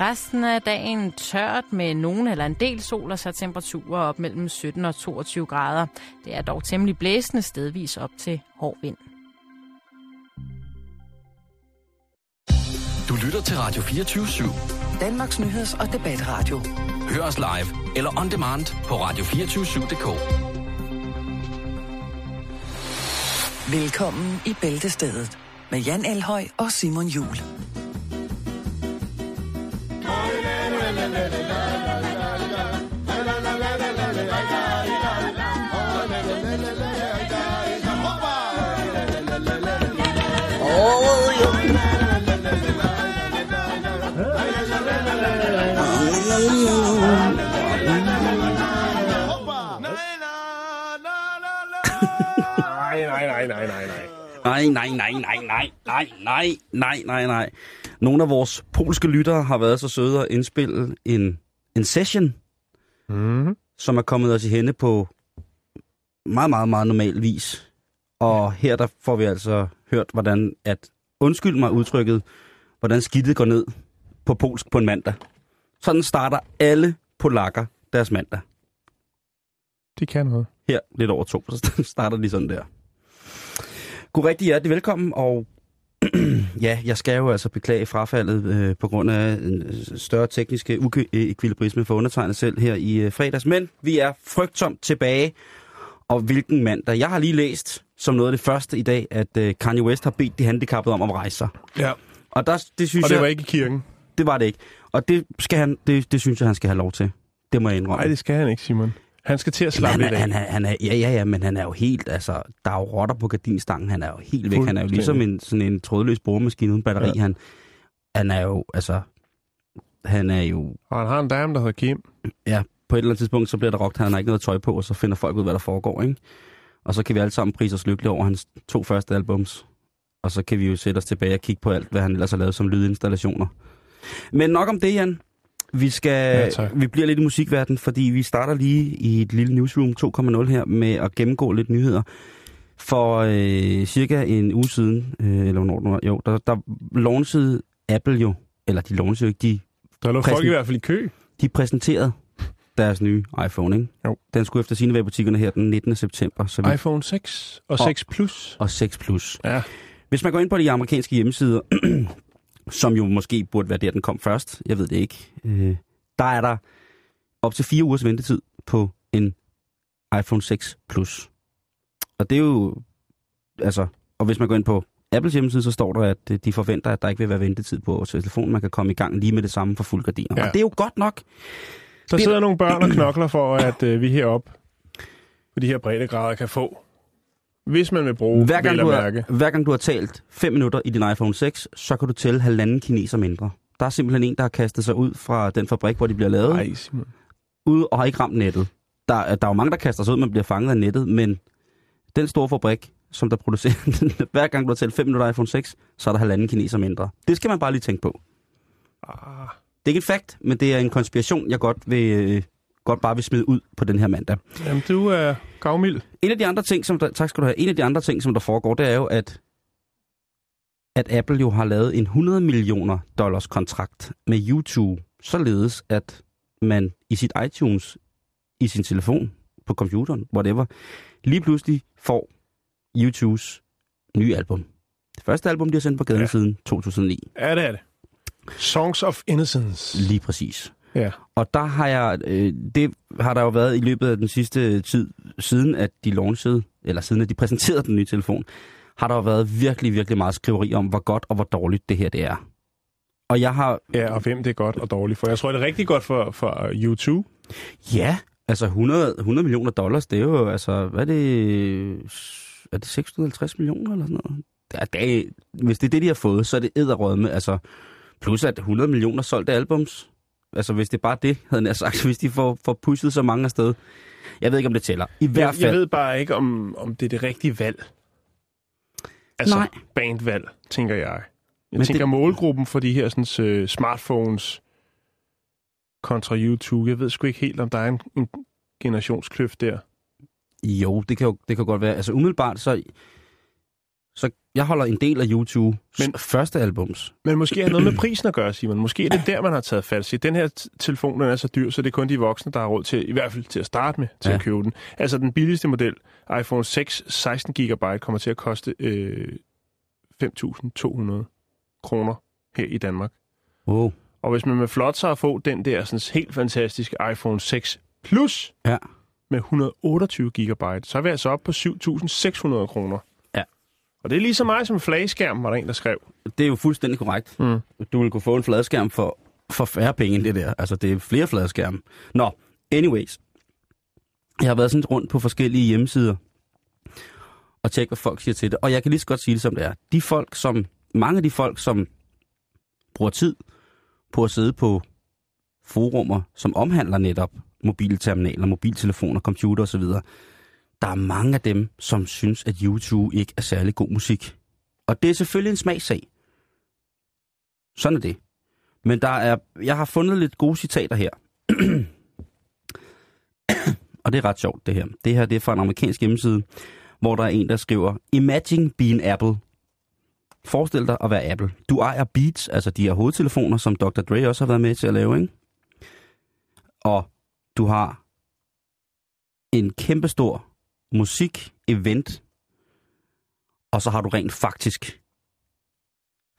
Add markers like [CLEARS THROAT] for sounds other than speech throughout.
Resten af dagen tørt med nogen eller en del sol og så temperaturer op mellem 17 og 22 grader. Det er dog temmelig blæsende stedvis op til hård vind. Du lytter til Radio 24 /7. Danmarks nyheds- og debatradio. Hør os live eller on demand på radio247.dk. Velkommen i Bæltestedet med Jan Elhøj og Simon Jul. Nej, nej, nej, nej, nej, nej. Nej, nej, nej, nej, nej, nej, nej, nej. Nogle af vores polske lyttere har været så søde at indspille en, en session, Mm. som er kommet os i hende på meget, meget, meget normal vis. Og her der får vi altså hørt, hvordan at, undskyld mig udtrykket, hvordan skidtet går ned på polsk på en mandag. Sådan starter alle polakker deres mandag. De kan noget. Her lidt over to, så [LAUGHS] starter de sådan der. God rigtig hjertelig velkommen, og [CLEARS THROAT] ja, jeg skal jo altså beklage frafaldet øh, på grund af en øh, større tekniske ekvilibrisme for undertegnet selv her i øh, fredags. Men vi er frygtsomt tilbage, og hvilken mandag. Jeg har lige læst som noget af det første i dag, at øh, Kanye West har bedt de handicappede om at rejse sig. Ja. Og der, det synes Og det jeg, var ikke i kirken. det var det ikke. Og det, skal han, det, det synes jeg, han skal have lov til. Det må jeg indrømme. Nej, det skal han ikke, Simon. Han skal til at slappe lidt af. han, er, han er, ja, ja, ja, men han er jo helt, altså, der er jo rotter på gardinstangen, han er jo helt væk. Han er jo ligesom en, sådan en trådløs boremaskine uden batteri. Ja. Han, han er jo, altså, han er jo, Og han har en dame, der hedder Kim. ja, på et eller andet tidspunkt, så bliver der rokt, han har ikke noget tøj på, og så finder folk ud, hvad der foregår, ikke? Og så kan vi alle sammen prise os lykkelige over hans to første albums. Og så kan vi jo sætte os tilbage og kigge på alt, hvad han ellers har lavet som lydinstallationer. Men nok om det, Jan. Vi, skal, Ja, tak. vi bliver lidt i musikverden, fordi vi starter lige i et lille newsroom 2.0 her med at gennemgå lidt nyheder. For øh, cirka en uge siden, øh, eller hvornår det var, jo, der, der launchede Apple jo, eller de launchede jo ikke, de, Der lå folk i hvert fald i kø. de præsenterede deres nye iPhone, ikke? Jo. Den skulle efter sine være i butikkerne her den 19. september. Så vi, iPhone 6 og Og- 6 Plus. og 6 Plus. Ja. Hvis man går ind på de amerikanske hjemmesider, som jo måske burde være der, den kom først, jeg ved det ikke, øh, der er der op til fire ugers ventetid på en iPhone 6 Plus. Og det er jo, altså, og hvis man går ind på Apples hjemmeside, så står der, at øh, de forventer, at der ikke vil være ventetid på telefonen. Man kan komme i gang lige med det samme for fuld gardiner. Ja. Og det er jo godt nok. Der Det- sidder nogle børn og knokler for, at øh, vi heroppe på de her breddegrader kan få, hvis man vil bruge Hver gang, du har, hver gang du har talt 5 minutter i din iPhone 6, så kan du tælle halvanden kineser mindre. Der er simpelthen en, der har kastet sig ud fra den fabrik, hvor de bliver lavet. Nej, Simon. ud og har ikke ramt nettet. Der, er- der er jo mange, der kaster sig ud, man bliver fanget af nettet, men den store fabrik, som der producerer, [LAUGHS] hver gang du har talt 5 minutter iPhone 6, så er der halvanden kineser mindre. Det skal man bare lige tænke på. Ah, Det er ikke et fakt, men det er en konspiration, jeg godt vil, øh, godt bare vil smide ud på den her mandag. jamen, du er gavmild. En af de andre ting, som der, tak skal du have, en af de andre ting, som der foregår, det er jo, at, at Apple jo har lavet en 100 millioner dollars kontrakt med YouTube, således at man i sit iTunes, i sin telefon, på computeren, whatever, lige pludselig får YouTubes nye album. Det første album, de har sendt på gaden ja. Siden 2009. Ja, det er det. Songs of Innocence. Lige præcis. Ja. Og der har jeg, øh, det har der jo været i løbet af den sidste tid, siden at de launchede, eller siden at de præsenterede den nye telefon, har der jo været virkelig, virkelig meget skriveri om, hvor godt og hvor dårligt det her det er. Og jeg har, Ja, og hvem det er godt og dårligt for. Jeg tror, det er rigtig godt for, for YouTube. ja, altså 100, 100 millioner dollars, det er jo, altså, hvad er det, er det 650 millioner eller sådan noget? Det er, hvis det er det, de har fået, så er det æderrødme, altså, plus at 100 millioner solgte albums. Altså, hvis det er bare det, [LAUGHS] havde jeg sagt, hvis de får, får pushet så mange afsted. Jeg ved ikke, om det tæller. I hvert Jeg, fald. jeg ved bare ikke, om, om det er det rigtige valg. Altså Nej. bandvalg, tænker jeg. Jeg Men tænker det- målgruppen for de her sådan, uh, smartphones kontra YouTube. Jeg ved sgu ikke helt, om der er en, en generationskløft der. Jo, det kan jo det kan godt være. Altså umiddelbart, så, Så jeg holder en del af YouTube Men- første albums. Men måske har noget med [CLEARS THROAT] prisen at gøre, Simon. Måske er det der, man har taget fat. Se, den her telefon den er så dyr, så det er kun de voksne, der har råd til, i hvert fald til at starte med, til ja. At købe den. Altså den billigste model, iPhone 6, 16 GB, kommer til at koste øh, 5.200 kroner her i Danmark. Wow. Og hvis man med flot så at få den der sådan helt fantastiske iPhone 6 Plus Ja. med 128 GB, så er vi altså oppe på 7.600 kroner. Og det er lige så meget som en flagskærm, var der en, der skrev. Det er jo fuldstændig korrekt. Mm. Du vil kunne få en fladskærm for, for færre penge end det der. Altså, det er flere fladskærme. Nå, anyways. Jeg har været sådan rundt på forskellige hjemmesider og tjekket, hvad folk siger til det. Og jeg kan lige så godt sige det, som det er. De folk, som, mange af de folk, som bruger tid på at sidde på forumer, som omhandler netop mobilterminaler, mobiltelefoner, computer osv., der er mange af dem, som synes, at YouTube ikke er særlig god musik. Og det er selvfølgelig en smagssag. Sådan er det. Men der er, jeg har fundet lidt gode citater her. [CLEARS THROAT] og det er ret sjovt, det her. Det her det er fra en amerikansk hjemmeside, hvor der er en, der skriver, Imagine being Apple. Forestil dig at være Apple. Du ejer Beats, altså de her hovedtelefoner, som Dr. Dre også har været med til at lave, ikke? Og du har en kæmpestor musik-event, og så har du rent faktisk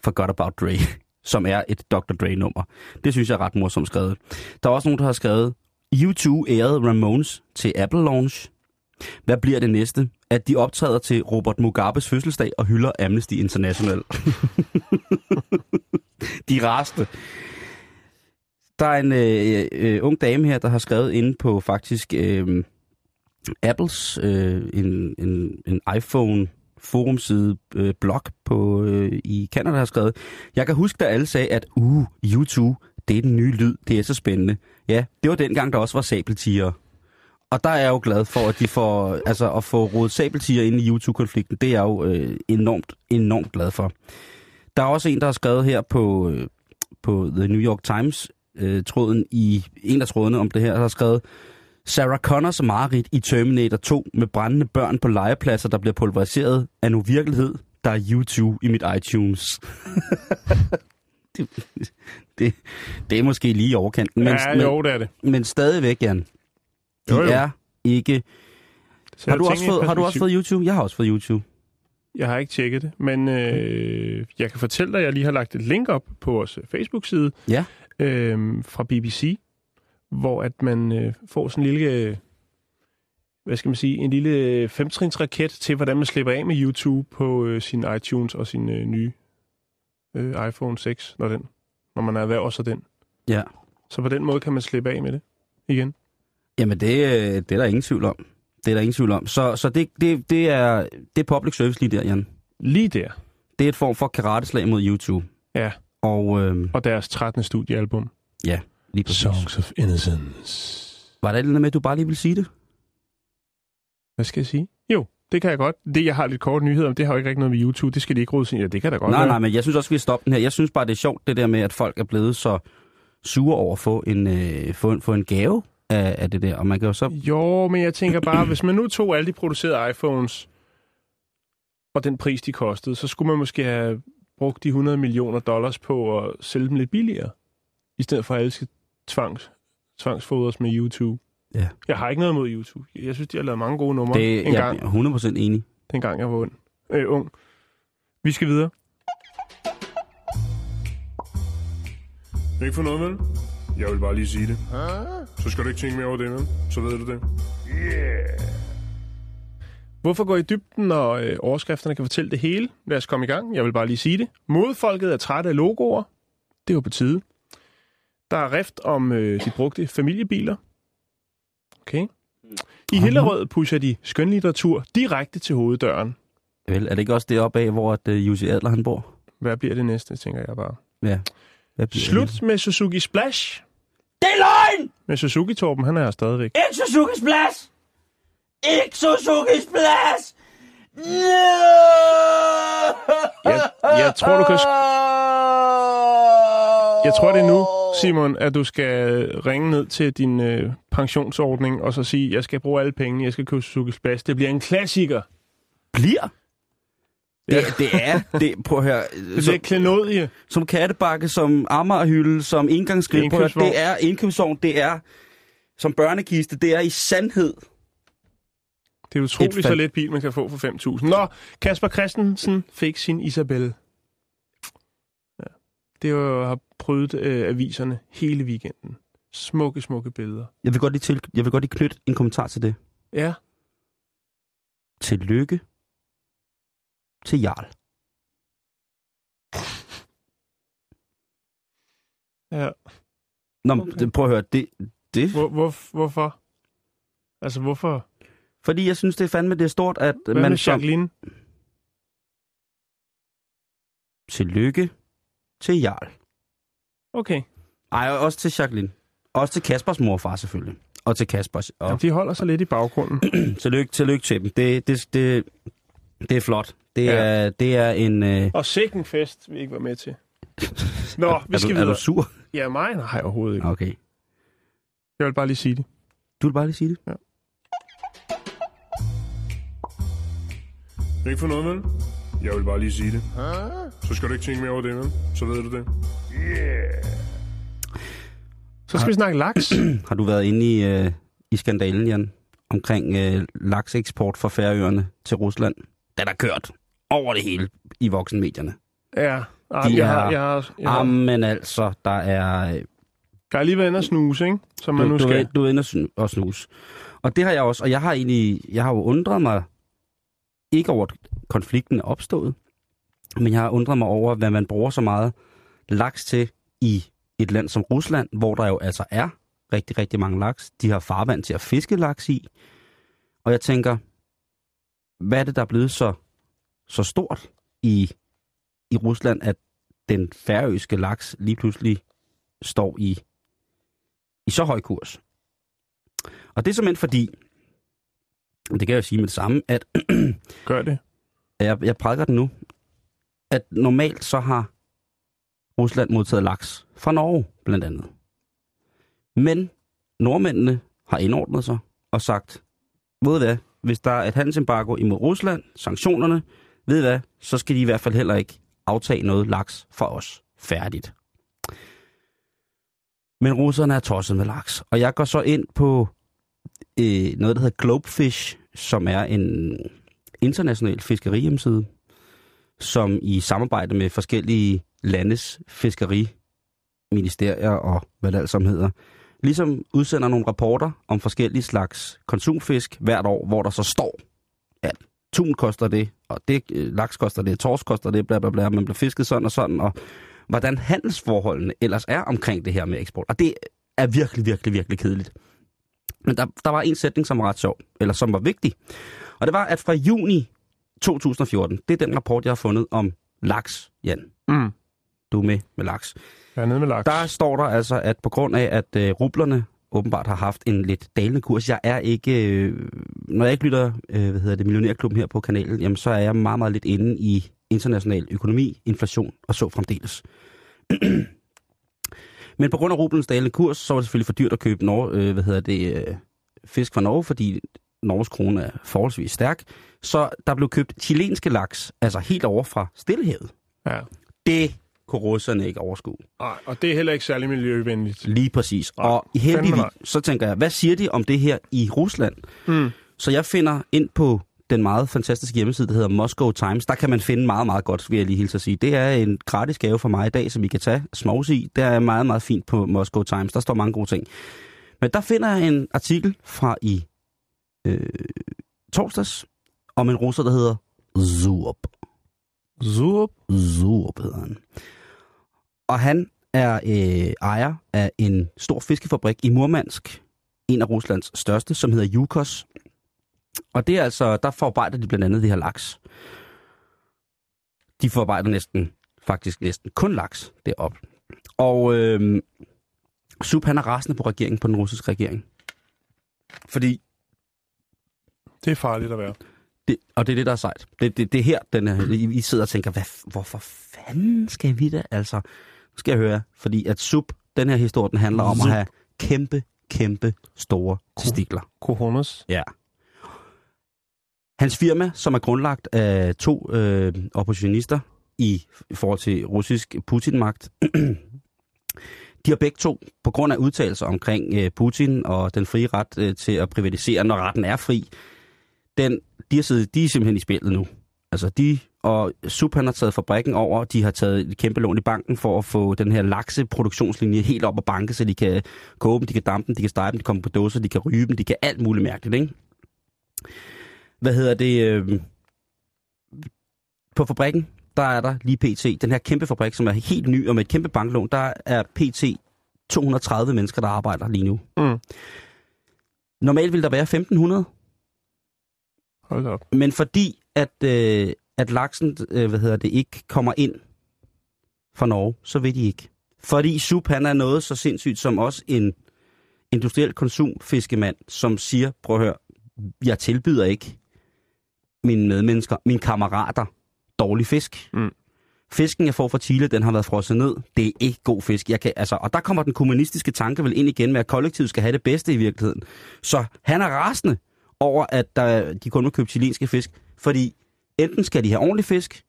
Forgot About Dre, [LAUGHS] som er et Dr. Dre-nummer. Det synes jeg er ret morsomt skrevet. Der er også nogen, der har skrevet, U2 ærede Ramones til Apple Launch. Hvad bliver det næste? At de optræder til Robert Mugabes fødselsdag og hylder Amnesty International. [LAUGHS] de raste. Der er en øh, øh, ung dame her, der har skrevet inde på faktisk øh, Apples øh, en, en, en iPhone forumside øh, blog på, øh, i Canada har skrevet. Jeg kan huske, da alle sagde, at uh, YouTube, det er den nye lyd, det er så spændende. Ja, det var dengang, der også var sabeltiger. Og der er jeg jo glad for, at de får, altså at få rodet sabeltiger ind i YouTube-konflikten, det er jeg jo øh, enormt, enormt glad for. Der er også en, der har skrevet her på, øh, på The New York Times, øh, tråden i en af trådene om det her, der har skrevet, Sarah Connors mareridt i Terminator 2 med brændende børn på legepladser, der bliver pulveriseret, er nu virkelighed. Der er YouTube i mit iTunes. [LAUGHS] det, det, det er måske lige i overkanten, men, ja, jo, det er det. men stadigvæk, Jan. De Jo, jo. er ikke... Så Har du, også fået, har du også fået YouTube? Jeg har også fået YouTube. Jeg har ikke tjekket det, men øh, jeg kan fortælle dig, at jeg lige har lagt et link op på vores øh, Facebook-side Ja. øh, fra BBC, hvor at man øh, får sådan en lille, øh, hvad skal man sige, en lille femtrins raket til, hvordan man slipper af med YouTube på øh, sin iTunes og sin øh, nye øh, iPhone 6, når, den, når man erhverver sig den. Ja. Så på den måde kan man slippe af med det igen. Jamen, det, øh, det er der ingen tvivl om. Det er der ingen tvivl om. Så, så det, det, det, er, det er public service lige der, Jan. Lige der. Det er et form for karateslag mod YouTube. Ja. Og øh, Og deres 13. studiealbum. ja, lige præcis. Songs of Innocence. Var der et eller andet med, at du bare lige ville sige det? Hvad skal jeg sige? Jo, det kan jeg godt. Det, jeg har lidt kort nyheder om, det har jo ikke rigtig noget med YouTube. Det skal de ikke rode Ja, det kan da godt Nej, være. nej, men jeg synes også, vi skal stoppe den her. Jeg synes bare, det er sjovt, det der med, at folk er blevet så sure over at få en, øh, få en, få en gave af, af det der. Og man kan jo så... Jo, men jeg tænker bare, hvis man nu tog alle de producerede iPhones, og den pris, de kostede, så skulle man måske have brugt de 100 millioner dollars på at sælge dem lidt billigere, i stedet for at alle skal tvangs, tvangsfodres med YouTube. Ja. Jeg har ikke noget mod YouTube. Jeg synes, de har lavet mange gode numre Det, en jeg gang, er 100% enig. dengang jeg var ung. Øh, ung. Vi skal videre. Ikke for noget, vel? Jeg vil bare lige sige det. Så skal du ikke tænke mere over det, vel? Så ved du det. Yeah! Hvorfor gå i dybden, når øh, overskrifterne kan fortælle det hele? Lad os komme i gang. Jeg vil bare lige sige det. Modfolket er træt af logoer. Det er jo på tide. Der er rift om øh, de brugte familiebiler. Okay. I Hillerød pusher de skønlitteratur direkte til hoveddøren. Vel, er det ikke også deroppe af, hvor at, uh, Jussi Adler han bor? Hvad bliver det næste, tænker jeg bare. Ja. Hvad bliver Slut med Suzuki Splash. Det er løgn! Men Suzuki Torben, han er her stadigvæk. Ikke Suzuki Splash! Ikke Suzuki Splash! Jeg, jeg tror, du kan... Jeg tror, det er nu, Simon, at du skal ringe ned til din øh, pensionsordning og så sige, jeg skal bruge alle pengene, jeg skal købe Suzuki Splash. Det bliver en klassiker. Bliver? Det, Ja. det er, det, prøv at høre, [LAUGHS] Det som, er klenodie. som kattebakke, som ammerhylde, som Indkøbsvogn. det er indkøbsvogn, det er som børnekiste, det er i sandhed. Det er utroligt så let bil, man kan få for 5.000. Nå, Kasper Christensen fik sin Isabel. Ja. Det var, har prøvet øh, aviserne hele weekenden. Smukke, smukke billeder. Jeg vil godt lige, til, jeg vil godt lige knytte en kommentar til det. Ja, Tillykke til Jarl. [LAUGHS] ja. Nå, Okay. det, prøv at høre, det, det Hvor, hvor, hvorfor? Altså, hvorfor? fordi jeg synes, det er fandme, det er stort, at Hvad man med som... Jacqueline? Tillykke til Jarl. Okay. Ej, og også til Jacqueline. Også til Kaspers morfar selvfølgelig. Og til Kaspers. Og Ja, de holder sig lidt i baggrunden. [CLEARS THROAT] tillykke, tillykke til dem. Det, det, det, det er flot. Det Ja. er, det er en... Øh... Og sikken fest, vi ikke var med til. Nå, [LAUGHS] vi er, skal du, er videre. du sur? Ja, mig nej, overhovedet ikke. Okay. Jeg vil bare lige sige det. Du vil bare lige sige det. Ikke for noget, vel? Jeg vil bare lige sige det. Så skal du ikke tænke mere over det, vel? Så ved du det. Yeah. Så skal vi snakke laks. [CLEARS THROAT] Har du været inde i, øh, i skandalen, Jan? Omkring øh, lakseeksport fra Færøerne til Rusland? Den er kørt over det hele i voksenmedierne. Ja. Ej, De jeg, har, er- jeg, har, jeg, har, Jamen altså, der er... øh, jeg har lige været inde og snuse, ikke? Som man Du, nu du, er, skal. du er inde og snu- og snus. Og det har jeg også, og jeg har egentlig, jeg har jo undret mig, ikke over, at konflikten er opstået, men jeg har undret mig over, hvad man bruger så meget laks til i et land som Rusland, hvor der jo altså er rigtig, rigtig mange laks. De har farvand til at fiske laks i. Og jeg tænker, hvad er det, der er blevet så, så stort i, i Rusland, at den færøske laks lige pludselig står i, i så høj kurs? Og det er simpelthen fordi, det kan jeg jo sige med det samme, at [CLEARS THROAT] Gør det. jeg, jeg prædiker den nu, at normalt så har Rusland modtaget laks fra Norge, blandt andet. Men nordmændene har indordnet sig og sagt, ved hvad, hvis der er et handelsembargo imod Rusland, sanktionerne, ved hvad, så skal de i hvert fald heller ikke aftage noget laks fra os. Færdigt. Men russerne er tosset med laks. Og jeg går så ind på øh, noget, der hedder Globefish, som er en international fiskerihjemmeside, som i samarbejde med forskellige landes fiskeriministerier og hvad det alt sammen hedder, ligesom udsender nogle rapporter om forskellige slags konsumfisk hvert år, hvor der så står, at tun koster det, og det, øh, laks koster det, torsk koster det, bla bla bla, man bliver fisket sådan og sådan, og hvordan handelsforholdene ellers er omkring det her med eksport. Og det er virkelig, virkelig, virkelig kedeligt. Men der, der var en sætning, som var ret sjov, eller som var vigtig. Og det var, at fra juni 2014, det er den rapport, jeg har fundet om laks, Jan. Mm. Du er med med laks. Jeg er nede med laks. Der står der altså, at på grund af, at øh, rublerne åbenbart har haft en lidt dalende kurs. Jeg er ikke, øh, når jeg ikke lytter, øh, hvad hedder det, Millionærklubben her på kanalen, jamen så er jeg meget, meget lidt inde i international økonomi, inflation og så fremdeles. [CLEARS THROAT] Men på grund af rubelens dalende kurs, så var det selvfølgelig for dyrt at købe Norge, øh, hvad hedder det, øh, fisk fra Norge, fordi Norges krone er forholdsvis stærk. Så der blev købt chilenske laks, altså helt over fra Stillehavet. Ja. Det kunne russerne ikke overskue. Ej, og det er heller ikke særlig miljøvenligt. Lige præcis. Nej, og heldigvis, så tænker jeg, hvad siger de om det her i Rusland? Mm. Så jeg finder ind på den meget fantastiske hjemmeside, der hedder Moscow Times. Der kan man finde meget, meget godt, vil jeg lige hilse at sige. Det er en gratis gave for mig i dag, som I kan tage smås i. Det er meget, meget fint på Moscow Times. Der står mange gode ting. Men der finder jeg en artikel fra i øh, torsdags om en russer, der hedder Zurb. Zup. Zurb hedder han. Og han er øh, ejer af en stor fiskefabrik i Murmansk, en af Ruslands største, som hedder Yukos. Og det er altså, der forarbejder de blandt andet det her laks. De forarbejder næsten, faktisk næsten kun laks derop. Og øh, Sub, han er rasende på regeringen, på den russiske regering. Fordi Det er farligt at være. det, og det er det, der er sejt. Det, det, det er her, den er, I, I sidder og tænker, hvad, hvorfor fanden skal vi da? Altså, nu skal jeg høre, fordi at Sub, den her historie, den handler om at Zup. have kæmpe, kæmpe store testikler. Cojones. Ja. Hans firma, som er grundlagt af to øh, oppositionister i forhold til russisk Putin-magt, [CLEARS THROAT] de har begge to, på grund af udtalelser omkring øh, Putin og den frie ret øh, til at privatisere, når retten er fri, den, de, har siddet, de er simpelthen i spillet nu. Altså de, og Sup han har taget fabrikken over, de har taget et kæmpe lån i banken for at få den her lakseproduktionslinje helt op og banke, så de kan koge dem, de kan dampe dem, de kan stege dem, de kommer på dåser, de kan ryge dem, de kan alt muligt mærkeligt, ikke? Hvad hedder det? Øh, på fabrikken, der er der lige PT, den her kæmpe fabrik, som er helt ny og med et kæmpe banklån, der er PT 230 mennesker, der arbejder lige nu. Mm. Normalt vil der være 1500, Hold op. men fordi at, øh, at laksen øh, hvad hedder det, ikke kommer ind fra Norge, så vil de ikke. Fordi SUP han er noget så sindssygt som også en industriel konsumfiskemand, som siger, prøv at høre, jeg tilbyder ikke mine medmennesker, mine kammerater, dårlig fisk. Mm. Fisken, jeg får fra Chile, den har været frosset ned. Det er ikke god fisk. Jeg kan, altså, og der kommer den kommunistiske tanke vel ind igen med, at kollektivet skal have det bedste i virkeligheden. Så han er rasende over, at der, de kun må købe chilenske fisk, fordi enten skal de have ordentlig fisk,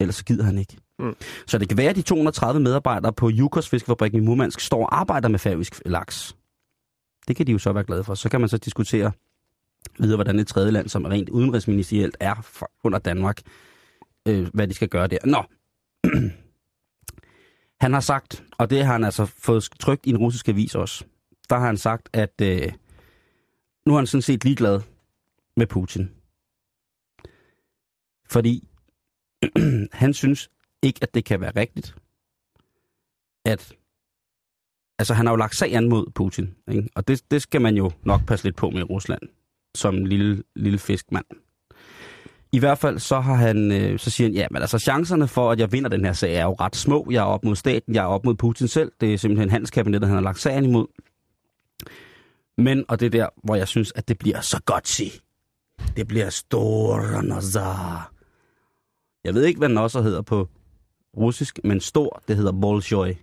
eller så gider han ikke. Mm. Så det kan være, at de 230 medarbejdere på Jukos Fiskefabrikken i Murmansk står og arbejder med færøsk laks. Det kan de jo så være glade for. Så kan man så diskutere videre, hvordan et tredje land, som rent udenrigsministerielt er for, under Danmark, øh, hvad de skal gøre der. Nå. [CLEARS THROAT] han har sagt, og det har han altså fået trygt i en russisk avis også, der har han sagt, at øh, nu er han sådan set ligeglad med Putin. Fordi [CLEARS THROAT] han synes ikke, at det kan være rigtigt, at altså han har jo lagt sag an mod Putin, ikke? og det, det skal man jo nok passe lidt på med i Rusland, som en lille, lille fiskmand. I hvert fald så har han, øh, så siger han, ja, men altså chancerne for, at jeg vinder den her sag, er jo ret små. Jeg er op mod staten, jeg er op mod Putin selv. Det er simpelthen hans kabinet, han har lagt sagen imod. Men, og det er der, hvor jeg synes, at det bliver så godt sig. Det bliver stor nazar. Jeg ved ikke, hvad den også hedder på russisk, men stor, det hedder Bolshoi.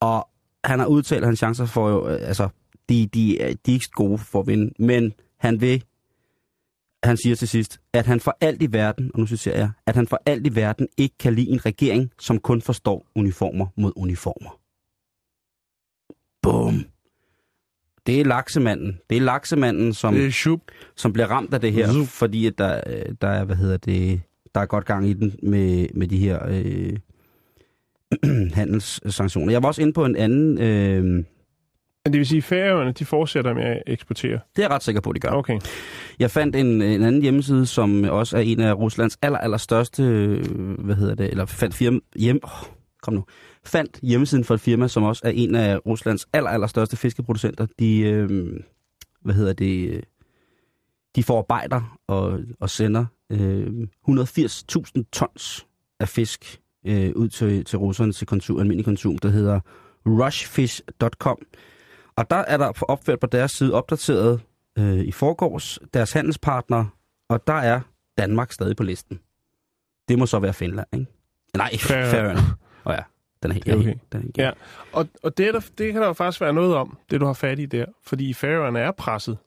Og han har udtalt, at hans chancer for jo, øh, altså, de, de, de er ikke gode for at vinde, men han vil, han siger til sidst, at han for alt i verden, og nu synes jeg, at han for alt i verden ikke kan lide en regering, som kun forstår uniformer mod uniformer. Bum. Det er laksemanden. Det er laksemanden, som Det er som bliver ramt af det her, Zup. fordi at der, øh, der er, hvad hedder det, der er godt gang i den med, med de her øh, [CLEARS THROAT] handelssanktioner. Jeg var også inde på en anden, øh, Men det vil sige, at færøerne, de fortsætter med at eksportere. det er jeg ret sikker på, at de gør. Okay. Jeg fandt en, en anden hjemmeside, som også er en af Ruslands aller, aller største, øh, hvad hedder det, eller fandt firma, hjem, oh, kom nu, fandt hjemmesiden for et firma, som også er en af Ruslands aller, aller største fiskeproducenter. De, øh, hvad hedder det, de forarbejder og, og sender øh, 180.000 tons af fisk øh, ud til, til russerne til konsum, almindelig konsum, der hedder rushfish.com. Og der er der opført på deres side opdateret øh, i forgårs deres handelspartner, og der er Danmark stadig på listen. Det må så være Finland, ikke? Nej, Færøerne. Åh oh, ja, den er helt... Det er okay. Den er helt Ja. Og, og det, er der, det kan der jo faktisk være noget om, det du har fat i der. Fordi færøerne er presset.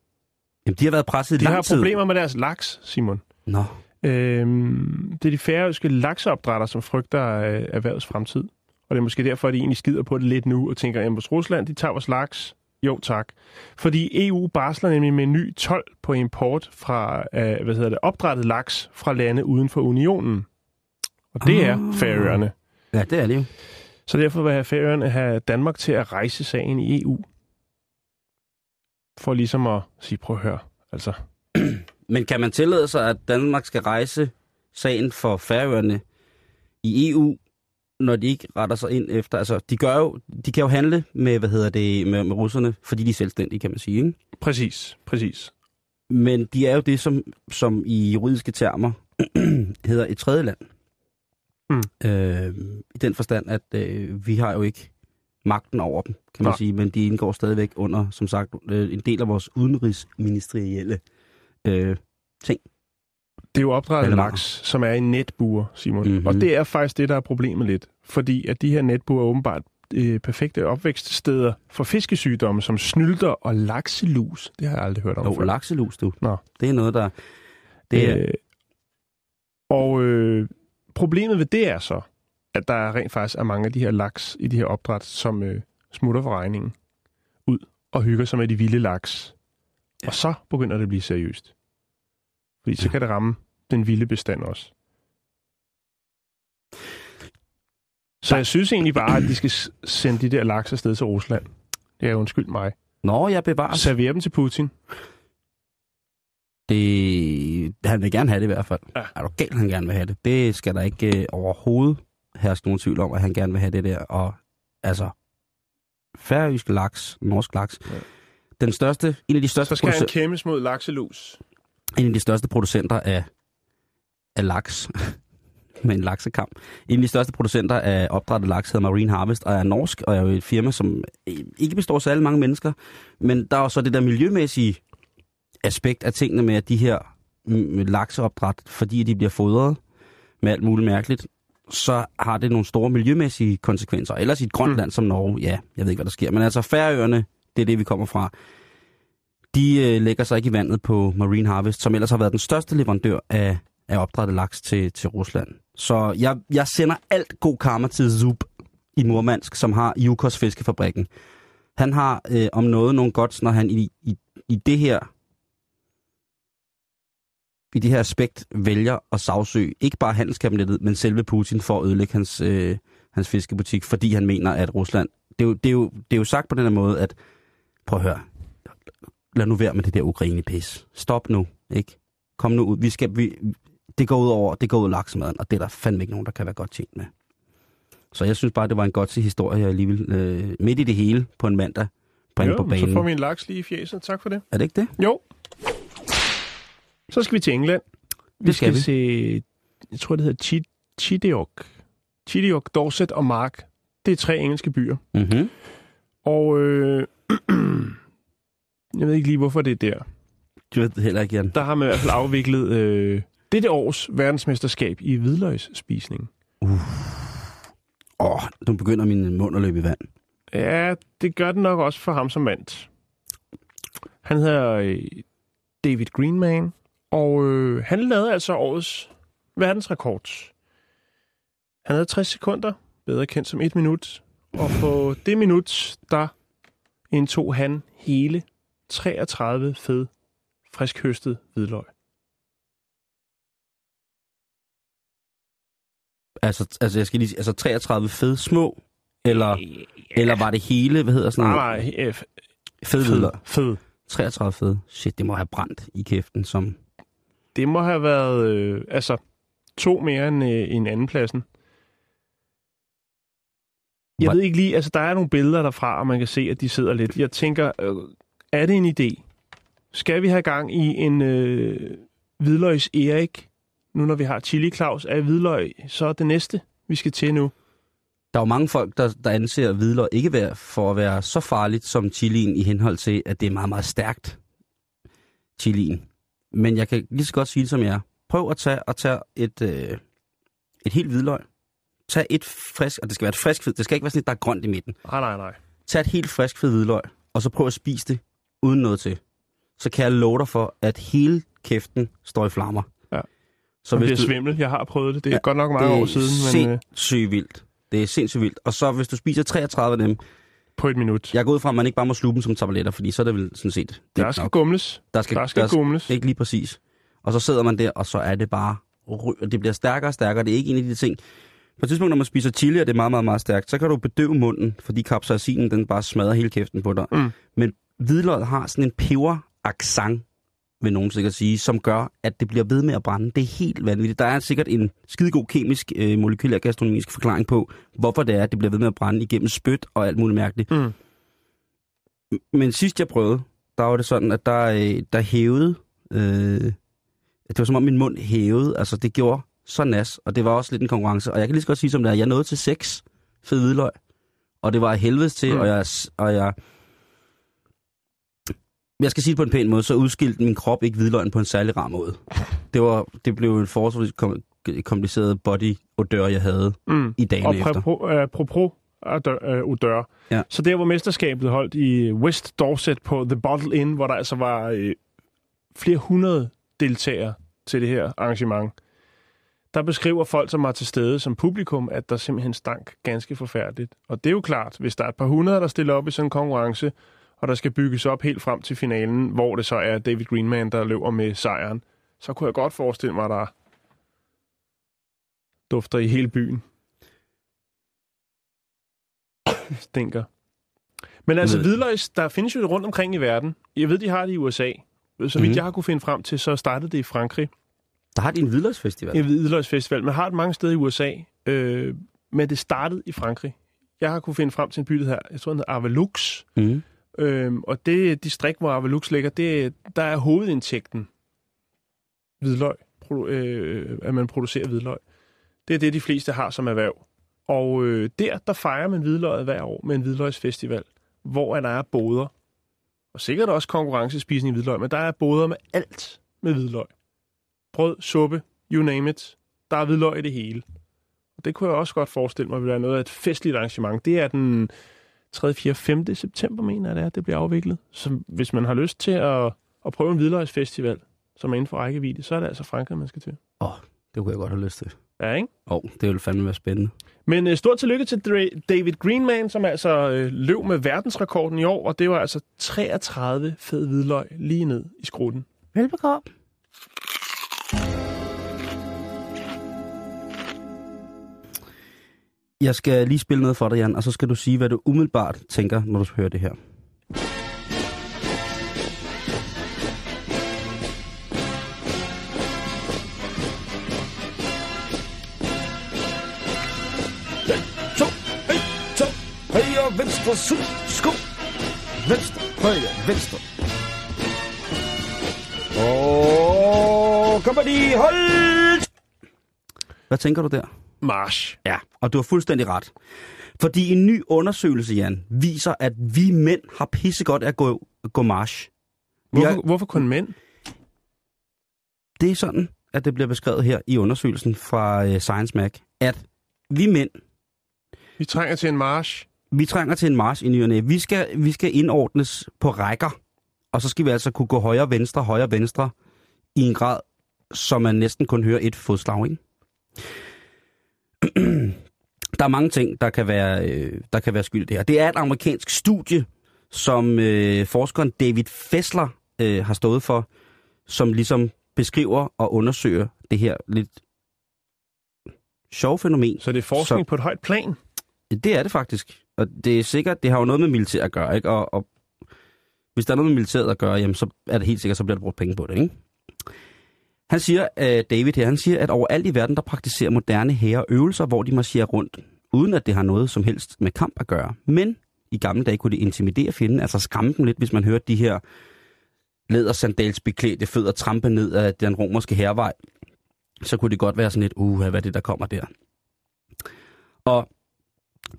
Jamen, de har været presset i De lang har tid. problemer med deres laks, Simon. Nå, Øhm, det er de færøske lakseopdrætter, som frygter øh, erhvervets fremtid. Og det er måske derfor, at de egentlig skider på det lidt nu og tænker, at hos Rusland, de tager vores laks. Jo, tak. Fordi EU barsler nemlig med en ny 12 på import fra øh, hvad hedder det, opdrættet laks fra lande uden for unionen. Og det er Ah. færøerne. ja, det er det jo. Så derfor vil have færøerne have Danmark til at rejse sagen i EU. For ligesom at sige, prøv at høre. Altså, [CLEARS THROAT] Men kan man tillade sig, at Danmark skal rejse sagen for Færøerne i EU, når de ikke retter sig ind efter... Altså, de, gør jo, de kan jo handle med, hvad hedder det, med, med russerne, fordi de er selvstændige, kan man sige, ikke? præcis, præcis. Men de er jo det, som, som i juridiske termer [CLEARS THROAT] hedder et tredje land. Mm. Øh, I den forstand, at øh, vi har jo ikke magten over dem, kan man Nej. sige, men de indgår stadigvæk under, som sagt, øh, en del af vores udenrigsministerielle øh, ting. Det er jo opdrettet Eller- laks, som er i netbuer, Simon. Mhm. Mm-hmm. Og det er faktisk det, der er problemet lidt. Fordi at de her netbuer er åbenbart øh, perfekte opvækststeder for fiskesygdomme, som snylter og lakselus. Det har jeg aldrig hørt om Jo, før. lakselus, du. Nå. Det er noget, der... Det er, Øh, og øh, problemet ved det er så, at der rent faktisk er mange af de her laks i de her opdræt, som øh, smutter for regningen ud og hygger sig med de vilde laks. Ja. Og så begynder det at blive seriøst. Fordi så kan det ramme den vilde bestand også. Så jeg synes egentlig bare, at de skal sende de der laks afsted til Rusland. Ja, undskyld mig. Nå, jeg bevarer. Server dem til Putin. Det, han vil gerne have det i hvert fald. Ja. Er du galt, han gerne vil have det? Det skal der ikke øh, overhovedet herske nogen tvivl om, at han gerne vil have det der. Og altså, færøsk laks, norsk laks. Ja. Den største, en af de største, Så skal han kæmpes mod lakselus. En af de største producenter af, af laks, [LAUGHS] med en laksekam. En af de største producenter af opdrættet laks hedder Marine Harvest, og er norsk, og er jo et firma, som øh, ikke består af særlig mange mennesker. Men der er jo så det der miljømæssige aspekt af tingene med, at de her mm, lakseopdræt, fordi de bliver fodret med alt muligt mærkeligt, så har det nogle store miljømæssige konsekvenser. Ellers i et grønt Mm. land som Norge, ja, jeg ved ikke, hvad der sker. Men altså Færøerne, det er det, vi kommer fra. De øh, lægger sig ikke i vandet på Marine Harvest, som ellers har været den største leverandør af, af opdrættet laks til, til Rusland. Så jeg, jeg sender alt god karma til Zub i Murmansk, som har Yukos fiskefabrikken. Han har øh, om noget nogle godt, når han i, i, i det her i det her aspekt vælger at sagsøge ikke bare handelskabinettet, men selve Putin for at ødelægge hans, øh, hans fiskebutik, fordi han mener, at Rusland... Det er, jo, det, er jo, det er jo sagt på den her måde, at prøv at høre, lad nu være med det der Ukraine-pis. Stop nu, ikke? Kom nu ud. Vi skal, vi, det går ud over, det går ud laksemaden, og det er der fandme ikke nogen, der kan være godt tjent med. Så jeg synes bare, det var en godt til historie, jeg alligevel øh, midt i det hele på en mandag bringe jo, på banen. så får vi en laks lige i fjeset. Tak for det. Er det ikke det? Jo. Så skal vi til England. Vi Det skal vi. se, jeg tror, det hedder Chi- Chidiok. Chidiok, Dorset og Mark. Det er tre engelske byer. Mm-hmm. Og øh, [CLEARS THROAT] jeg ved ikke lige, hvorfor det er der. Du ved det heller ikke, Jan. Der har man i hvert fald afviklet øh, dette års verdensmesterskab i hvidløgsspisning. Åh, oh, nu begynder min mund at løbe i vand. Ja, det gør den nok også for ham som vandt. Han hedder øh, David Greenman, og øh, han lavede altså årets verdensrekord. Han havde 60 sekunder, bedre kendt som et minut, og på det minut, der indtog han hele 33 fed friskhøstet hvidløg. Altså, altså, jeg skal lige sige, altså 33 fede små, eller, eller var det hele, hvad hedder sådan Nej, nej, Fed hvidløg. fed. 33 fede. Shit, det må have brændt i kæften som... Det må have været øh, altså to mere end, øh, end anden pladsen. Jeg Hvor- ved ikke lige, altså der er nogle billeder derfra, og man kan se, at de sidder lidt. Jeg tænker, øh, er det en idé? Skal vi have gang i en øh, hvidløgs Erik, nu når vi har Chili Claus? Er hvidløg så det næste, vi skal til nu? Der er jo mange folk, der, der anser hvidløg ikke være, for at være så farligt som chilien i henhold til, at det er meget, meget stærkt, chilien. Men jeg kan lige så godt sige det, som jeg er. Prøv at tage, at tage et, øh, et helt hvidløg. Tag et frisk, og det skal være et frisk. Det skal ikke være sådan et, der er grønt i midten. Nej, nej, nej. Tag et helt frisk hvid hvidløg, og så prøv at spise det uden noget til. Så kan jeg love dig for, at hele kæften står i flammer. Ja. Så Så det hvis er du, svimmel. Jeg har prøvet det. Det er Ja, godt nok mange det år er siden, men øh, sindssygt vildt. Det er sindssygt vildt. Og så hvis du spiser 33 af dem, på et minut. jeg går ud fra, at man ikke bare må sluge dem som tabletter, fordi så er det vel sådan set... Det der er skal nok. gumles. der skal, Der skal der, gumles. Ikke lige præcis. Og så sidder man der, og så er det bare... og Det bliver stærkere og stærkere. Det er ikke en af de ting... På et tidspunkt, når man spiser chili, og det er meget, meget, meget stærkt, så kan du bedøve munden, fordi capsaicinen, den bare smadrer hele kæften på dig. Mm. Men hvidløg har sådan en peber accent, vil nogen sikkert sige, som gør, at det bliver ved med at brænde. Det er helt vanvittigt. Der er sikkert en skidegod kemisk, øh, molekylær gastronomisk forklaring på, hvorfor det er, at det bliver ved med at brænde igennem spyt og alt muligt mærkeligt. Mm. Men sidst jeg prøvede, der var det sådan, at der, øh, der hævede... Øh, det var som om min mund hævede. Altså, det gjorde så nas, og det var også lidt en konkurrence. Og jeg kan lige så godt sige som det er, jeg nåede til seks fed hvidløg. Og det var helvedes til, mm. og jeg... Og jeg jeg skal sige det på en pæn måde, så udskilte min krop ikke hvidløgn på en særlig rar måde. Det, var, det blev en forholdsvis kom, kompliceret body odør, jeg havde Mm. i dagen Og efter. apropos odør, øh, odør. Ja. Så der, hvor mesterskabet holdt i West Dorset på The Bottle Inn, hvor der altså var øh, flere hundrede deltagere til det her arrangement, der beskriver folk, som var til stede som publikum, at der simpelthen stank ganske forfærdeligt. Og det er jo klart, hvis der er et par hundrede, der stiller op i sådan en konkurrence, og der skal bygges op helt frem til finalen, hvor det så er David Greenman, der løber med sejren, så kunne jeg godt forestille mig, at der dufter i hele byen. Stinker. Men altså, hvidløgs, der findes jo rundt omkring i verden. Jeg ved, de har det i USA. Så vidt Mhm. jeg har kunne finde frem til, så startede det i Frankrig. Der har de en hvidløgsfestival. En hvidløgsfestival. Man har det mange steder i USA, øh, men det startede i Frankrig. Jeg har kunne finde frem til en by, der her, jeg tror, den hedder Avalux. Mm. Øhm, og det distrikt, hvor Avalux ligger, det, der er hovedindtægten hvidløg, produ- øh, at man producerer hvidløg. Det er det, de fleste har som erhverv. Og øh, der, der fejrer man hvidløget hver år med en hvidløgsfestival, hvor der er boder. Og sikkert også konkurrencespisning i hvidløg, men der er boder med alt med hvidløg. Brød, suppe, you name it. Der er hvidløg i det hele. Og det kunne jeg også godt forestille mig, vil være noget af et festligt arrangement. Det er den 3., 4., 5. september, mener jeg det er, det bliver afviklet. Så hvis man har lyst til at, at prøve en hvidløgsfestival, som er inden for rækkevidde, så er det altså Frankrig, man skal til. Det kunne jeg godt have lyst til. Ja, ikke? Åh, oh, det ville fandme være spændende. Men øh, stort tillykke til David Greenman, som altså øh, løb med verdensrekorden i år, og det var altså 33 fed hvidløg lige ned i skrutten. Velbekomme. Jeg skal lige spille noget for dig, Jan, og så skal du sige, hvad du umiddelbart tænker, når du hører det her. Højre, venstre, su, sko, venstre, højre, venstre. Og kommer de, hold! Hvad tænker du der? March. Ja, og du har fuldstændig ret. Fordi en ny undersøgelse, Jan, viser, at vi mænd har pissegodt at gå, gå march. Vi Hvorfor, har, hvorfor kun mænd? det er sådan, at det bliver beskrevet her i undersøgelsen fra uh, Science Mag, at vi mænd, Vi trænger til en march. vi trænger til en march i ny og næ. Vi skal, vi skal indordnes på rækker, og så skal vi altså kunne gå højre, venstre, højre, venstre i en grad, så man næsten kun hører et fodslag, ikke? [CLEARS THROAT] Der er mange ting, der kan være, øh, der kan være skyld i det her. Det er et amerikansk studie, som øh, forskeren David Fessler øh, har stået for, som ligesom beskriver og undersøger det her lidt sjove fænomen. Så det er forskning Så- på et højt plan. Det er det faktisk. Og det er sikkert, det har jo noget med militær at gøre, ikke? Og, og hvis der er noget med militæret at gøre, jamen, så er det helt sikkert, så bliver der brugt penge på det, ikke? Han siger, uh, David her, han siger, at overalt i verden, der praktiserer moderne hære øvelser, hvor de marcherer rundt, uden at det har noget som helst med kamp at gøre. Men i gamle dage kunne det intimidere fjenden, altså skræmme dem lidt, hvis man hørte de her lædersandalsbeklædte fødder trampe ned af den romerske hervej. Så kunne det godt være sådan lidt, uh, hvad er det, der kommer der? Og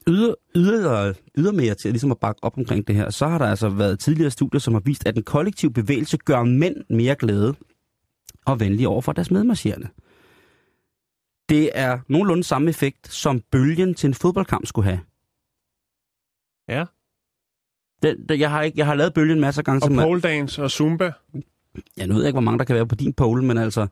yder, yder, ydermere til ligesom at bakke op omkring det her, så har der altså været tidligere studier, som har vist, at en kollektiv bevægelse gør mænd mere glade og venlige over for deres medmarcherende. Det er nogenlunde samme effekt, som bølgen til en fodboldkamp skulle have. Ja. Den, den, jeg, har ikke, jeg har lavet bølgen masser af gange. Og pole dance og zumba. jeg ved ikke, hvor mange der kan være på din pole, men altså...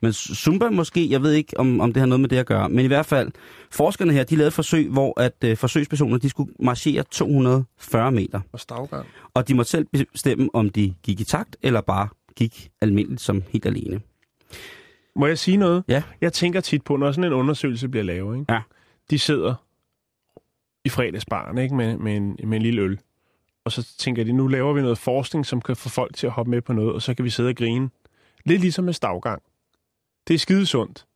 Men Zumba måske, jeg ved ikke, om, om det har noget med det at gøre. Men i hvert fald, forskerne her, de lavede et forsøg, hvor at øh, forsøgspersoner, de skulle marchere 240 meter. Og stavgang. Og de måtte selv bestemme, om de gik i takt, eller bare gik almindeligt som helt alene. Må jeg sige noget? Ja. Jeg tænker tit på, når sådan en undersøgelse bliver lavet, ikke? Ja. de sidder i fredagsbaren ikke? Med, med, en, med en lille øl. Og så tænker de, nu laver vi noget forskning, som kan få folk til at hoppe med på noget, og så kan vi sidde og grine. Lidt ligesom med stavgang. Det er skidesundt.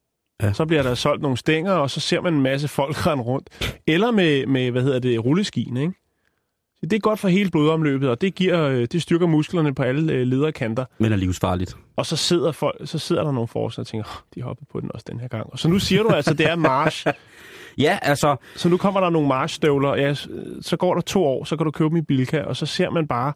Ja. Så bliver der solgt nogle stænger, og så ser man en masse folk [LAUGHS] rende rundt. Eller med, med hvad hedder det, rulleskien, ikke? Det er godt for hele blodomløbet, og det, giver, øh, det styrker musklerne på alle øh, lederkanter. Men er livsfarligt. Og så sidder, folk, så sidder der nogle forskere og tænker, oh, de hoppede på den også den her gang. Og så nu siger du altså, det er march. [LAUGHS] Ja, altså, Så nu kommer der nogle marchstøvler. Ja, så går der to år, så kan du købe dem i Bilka, og så ser man bare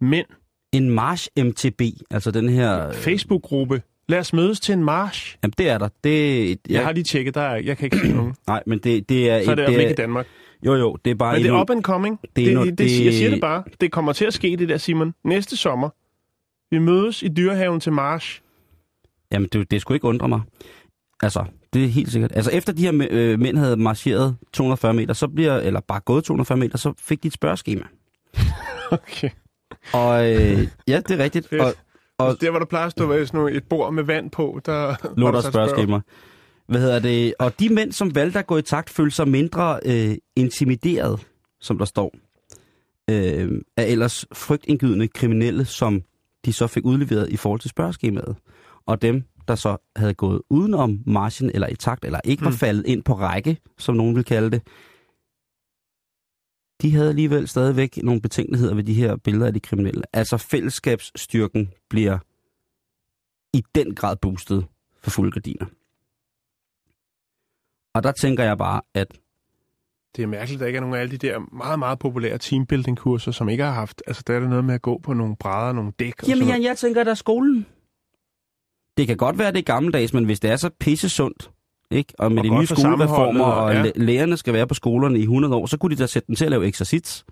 mænd. en March MTB, altså den her... Facebook-gruppe. Lad os mødes til en march. Jamen, det er der. Det, Jeg, jeg har lige tjekket, der er, jeg kan ikke se nogen. Nej, men det, det er... Så er det i hvert fald ikke i Danmark. Jo, jo, det er bare... Men det er up and coming. det er Det, endnu- det, det, Jeg siger det bare. Det kommer til at ske, det der, Simon. Næste sommer. Vi mødes i dyrehaven til march. Jamen, det, det skulle ikke undre mig. Altså, det er helt sikkert. Altså, efter de her øh, mænd havde marcheret 240 meter, så bliver, eller bare gået 240 meter, så fik de et spørgeskema. [LAUGHS] Okay. Og øh, ja, det er rigtigt. Fedt. Og, og der, hvor der plejer at stå sådan et bord med vand på, der lå var der spørgeskema. Hvad hedder det? Og de mænd, som valgte at gå i takt, følte sig mindre øh, intimideret, som der står, øh, af ellers frygtindgydende kriminelle, som de så fik udleveret i forhold til spørgeskemaet. Og dem, der så havde gået udenom marchen eller i takt, eller ikke var Mm. faldet ind på række, som nogen vil kalde det, de havde alligevel stadigvæk nogle betænkeligheder ved de her billeder af de kriminelle. Altså fællesskabsstyrken bliver i den grad boostet for fulde gardiner. Og der tænker jeg bare, at Det er mærkeligt, at der ikke er nogen af alle de der meget, meget populære teambuilding-kurser, som ikke har haft... Altså, der er det noget med at gå på nogle brædder, nogle dæk og Jamen, sådan jeg, jeg tænker, der er skolen. Det kan godt være, det er gammeldags, men hvis det er så pisse sundt, ikke? og med Og de nye for skolereformer, og ja. ja. lærerne skal være på skolerne i 100 år, så kunne de da sætte dem til at lave eksercits.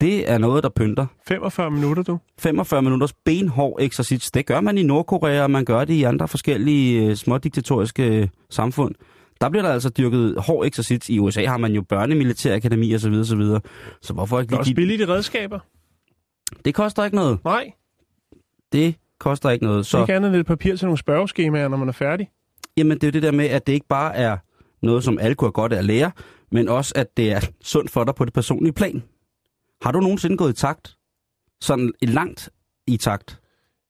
Det er noget, der pynter. 45 minutter, du. 45 minutters benhård eksercits. Det gør man i Nordkorea, og man gør det i andre forskellige øh, smådiktatoriske øh, samfund. Der bliver der altså dyrket hård eksercits. I USA har man jo børnemilitærakademi osv. osv. Så hvorfor ikke Der er også lige... billige redskaber. Det koster ikke noget. Nej, Det koster ikke noget. så... Så... ikke andet lidt papir til nogle spørgeskemaer, når man er færdig. Jamen, det er jo det der med, at det ikke bare er noget, som alle kunne have godt af at lære, men også, at det er sundt for dig på det personlige plan. Har du nogensinde gået i takt? Sådan langt i takt?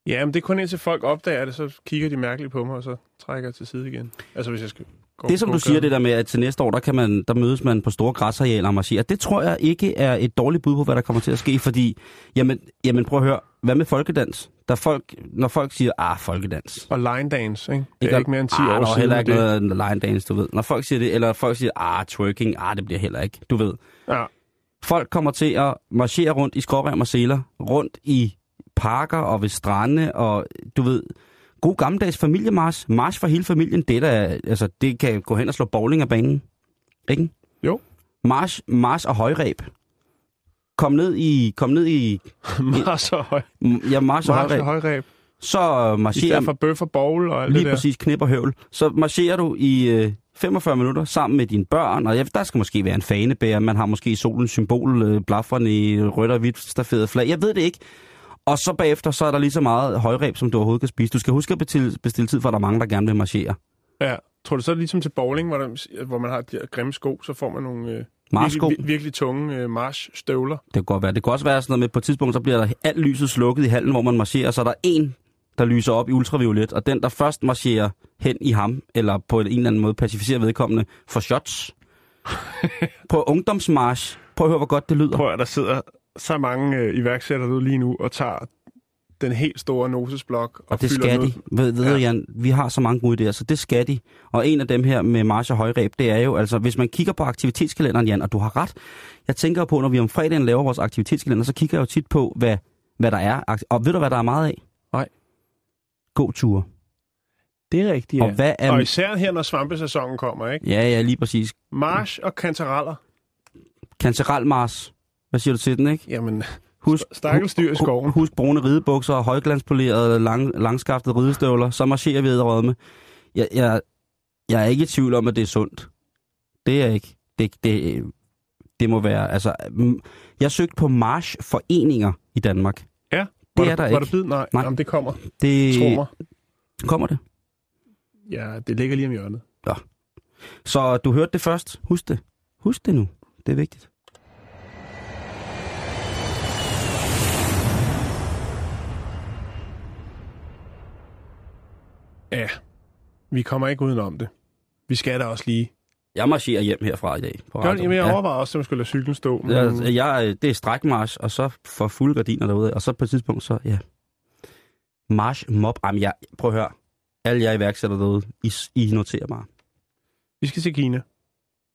Ja, men det er kun indtil folk opdager det, så kigger de mærkeligt på mig, og så trækker jeg til side igen. Altså, hvis jeg skal Det, som du siger, det der med, at til næste år, der, kan man, der mødes man på store græsarealer og marcherer, det tror jeg ikke er et dårligt bud på, hvad der kommer til at ske, fordi, jamen, jamen prøv at høre, hvad med folkedans? Der folk, når folk siger, ah, folkedans. Og line dance, ikke? Det Ikke er at- ikke mere end 10 ah, år der er siden. heller ikke det. noget line dance, du ved. Når folk siger det, eller folk siger, ah, twerking, ah, det bliver heller ikke, du ved. Ja. Folk kommer til at marchere rundt i skrårem og seler, rundt i parker og ved strande, og du ved, god gammeldags familiemars, march for hele familien, det der, altså, det kan gå hen og slå bowling af banen, ikke? Jo. March, march og højreb. Kom ned i, kom ned i, [LAUGHS] Mars og høj. ja, march og Mars og højreb. Så I marcherer, stedet for bøf og bowl og alt lige det der. præcis knip og høvl. Så marcherer du i øh, 45 minutter sammen med dine børn, og ja, der skal måske være en fanebærer, man har måske solens symbol, øh, blafferne i rødt og hvidt staferet flag, jeg ved det ikke. Og så bagefter, så er der lige så meget højreb, som du overhovedet kan spise. Du skal huske at bestille, bestille tid, for der er mange, der gerne vil marchere. Ja. Tror du så er det ligesom til bowling, hvor, der, hvor man har de grimme sko, så får man nogle øh, Marsko, virkelig, vir- virkelig tunge øh, marshstøvler. det kan godt være. Det kan også være sådan noget med, på et tidspunkt, så bliver der alt lyset slukket i hallen, hvor man marcherer, så er der en, der lyser op i ultraviolet, og den, der først marcherer hen i ham, eller på en eller anden måde pacificerer vedkommende, for shots. [LAUGHS] på ungdomsmarsch. Prøv at høre, hvor godt det lyder. Prøv at der sidder så mange øh, iværksættere derude lige nu og tager den helt store nosesblok og, Og det fylder skal de. ud. Ved, ved Ja. ja. Jan, vi har så mange gode idéer, så det skal de. Og en af dem her med march og højreb, det er jo, altså hvis man kigger på aktivitetskalenderen, Jan, og du har ret. Jeg tænker på, når vi om fredagen laver vores aktivitetskalender, så kigger jeg jo tit på, hvad, hvad der er. Og ved du, hvad der er meget af? Nej. Gåture. Det er rigtigt, Og hvad er... Og især her, når svampesæsonen kommer, ikke? Ja, ja, lige præcis. Marsh og kantereller. Kanceralmars. Hvad siger du til den, ikke? Jamen, Husk, stakkels dyr i skoven. hu- Husk brune ridebukser og højglanspolerede, lang, langskaftede ridestøvler. Så marcherer vi med. Jeg, jeg, jeg er ikke i tvivl om, at det er sundt. Det er jeg ikke. Det, det, det må være... Altså, mm, jeg søgte på marchforeninger i Danmark. ja. Det var er der Var ikke. der bid? Nej, Nej. Jamen, det kommer. Det Tro mig. kommer det. Ja, det ligger lige om hjørnet. Så du hørte det først. Husk det. Husk det nu. Det er vigtigt. Ja, vi kommer ikke udenom det. Vi skal da også lige. Jeg marcherer hjem herfra i dag. På Gør, jamen, jeg Ja. overvejer også, om jeg skulle lade cyklen stå. Men... Jeg, jeg, det er strækmarsch, og så for fulde gardiner derude, og så på et tidspunkt, så ja. March mob. Jamen, jeg, prøv at høre. Alle jer iværksætter derude, I, I noterer mig. Vi skal til Kina.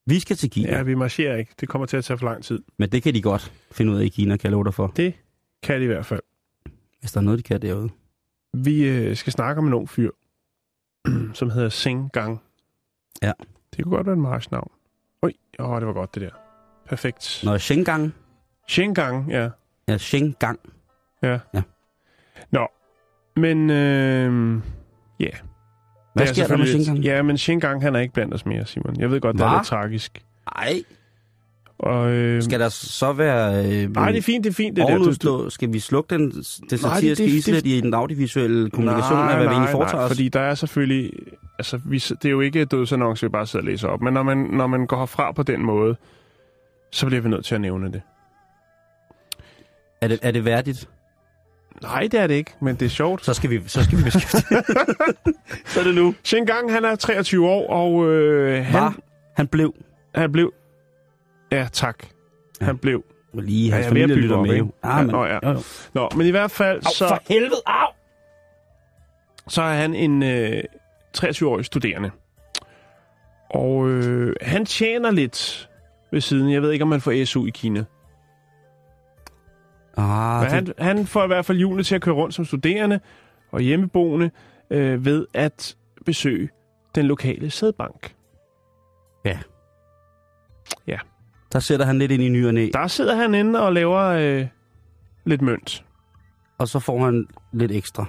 Vi skal til Kina, Ja, ja. vi marcherer ikke. Det kommer til at tage for lang tid. men det kan de godt finde ud af i Kina, kan jeg love dig for. Det kan de i hvert fald. Hvis der er noget, de kan derude. Vi øh, skal snakke om en ung fyr, [CLEARS THROAT] som hedder Sing Gang. Ja. Det kunne godt være en marchnavn. Oj, åh, det var godt det der. Perfekt. Nå, Shengang. Sing Gang, ja. Ja, Shengang. Ja. Ja. Nå, men øh, Ja. Hvad Det er sker der med Shingang? Ja, men Shingang, han er ikke blandt os mere, Simon. Jeg ved godt, det er Hva? lidt tragisk. Nej. Og, øh, Skal der så være... Øh, nej, det er fint, det er fint. Det der. Du- du- skal vi slukke den, det satiriske det- det- islet i den audiovisuelle kommunikation nej, af, hvad vi nej, egentlig foretager nej, os? fordi der er selvfølgelig... Altså, vi, det er jo ikke dødsannonce, vi bare sidder og læser op. Men når man, når man går herfra på den måde, så bliver vi nødt til at nævne det. Er det, er det værdigt? Nej, det er det ikke, men det er sjovt. Så skal vi, så skal vi beskæftige. [LAUGHS] så er det nu. Shingang, han er 23 år, og øh, han, Var? Han blev. han blev... Ja, tak. Ja. Han blev... Lige Ja, hans at familie lytter op, med ikke? jo. Ja, Ah, men, nå, ja. Jo, jo. Nå, men i hvert fald, Au, så... for helvede! Au! så er han en øh, 23-årig studerende. Og øh, han tjener lidt ved siden. Jeg ved ikke, om man får SU i Kina. Ah, Men det, han, han får i hvert fald julen til at køre rundt som studerende og hjemmeboende øh, ved at besøge den lokale sædbank. Der sætter han lidt ind i ny og næ, Der sidder han inde og laver øh, lidt mønt. og så får han lidt ekstra.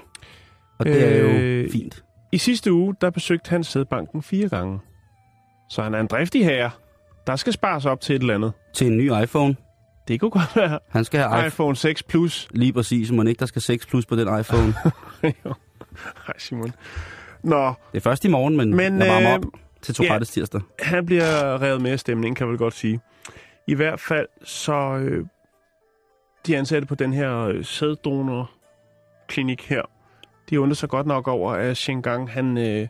Og det er jo Øh, fint. I sidste uge, der besøgte han sædbanken fire gange. Så han er en driftig herre. Der skal spares op til et eller andet. Til en ny iPhone. Det kunne godt være Han skal have iPhone. iPhone 6 Plus. Lige præcis, må ikke der skal 6 plus på den iPhone. [LAUGHS] Jo. Hej Simon. Nå, det er først i morgen, men, Men, men jeg varmer øh, op til Torettes tirsdag. han bliver revet med af stemningen, kan jeg vel godt sige. I hvert fald så øh, de ansatte på den her øh, sæddonor-klinik her, de undrer sig godt nok over, at Shingang, han øh,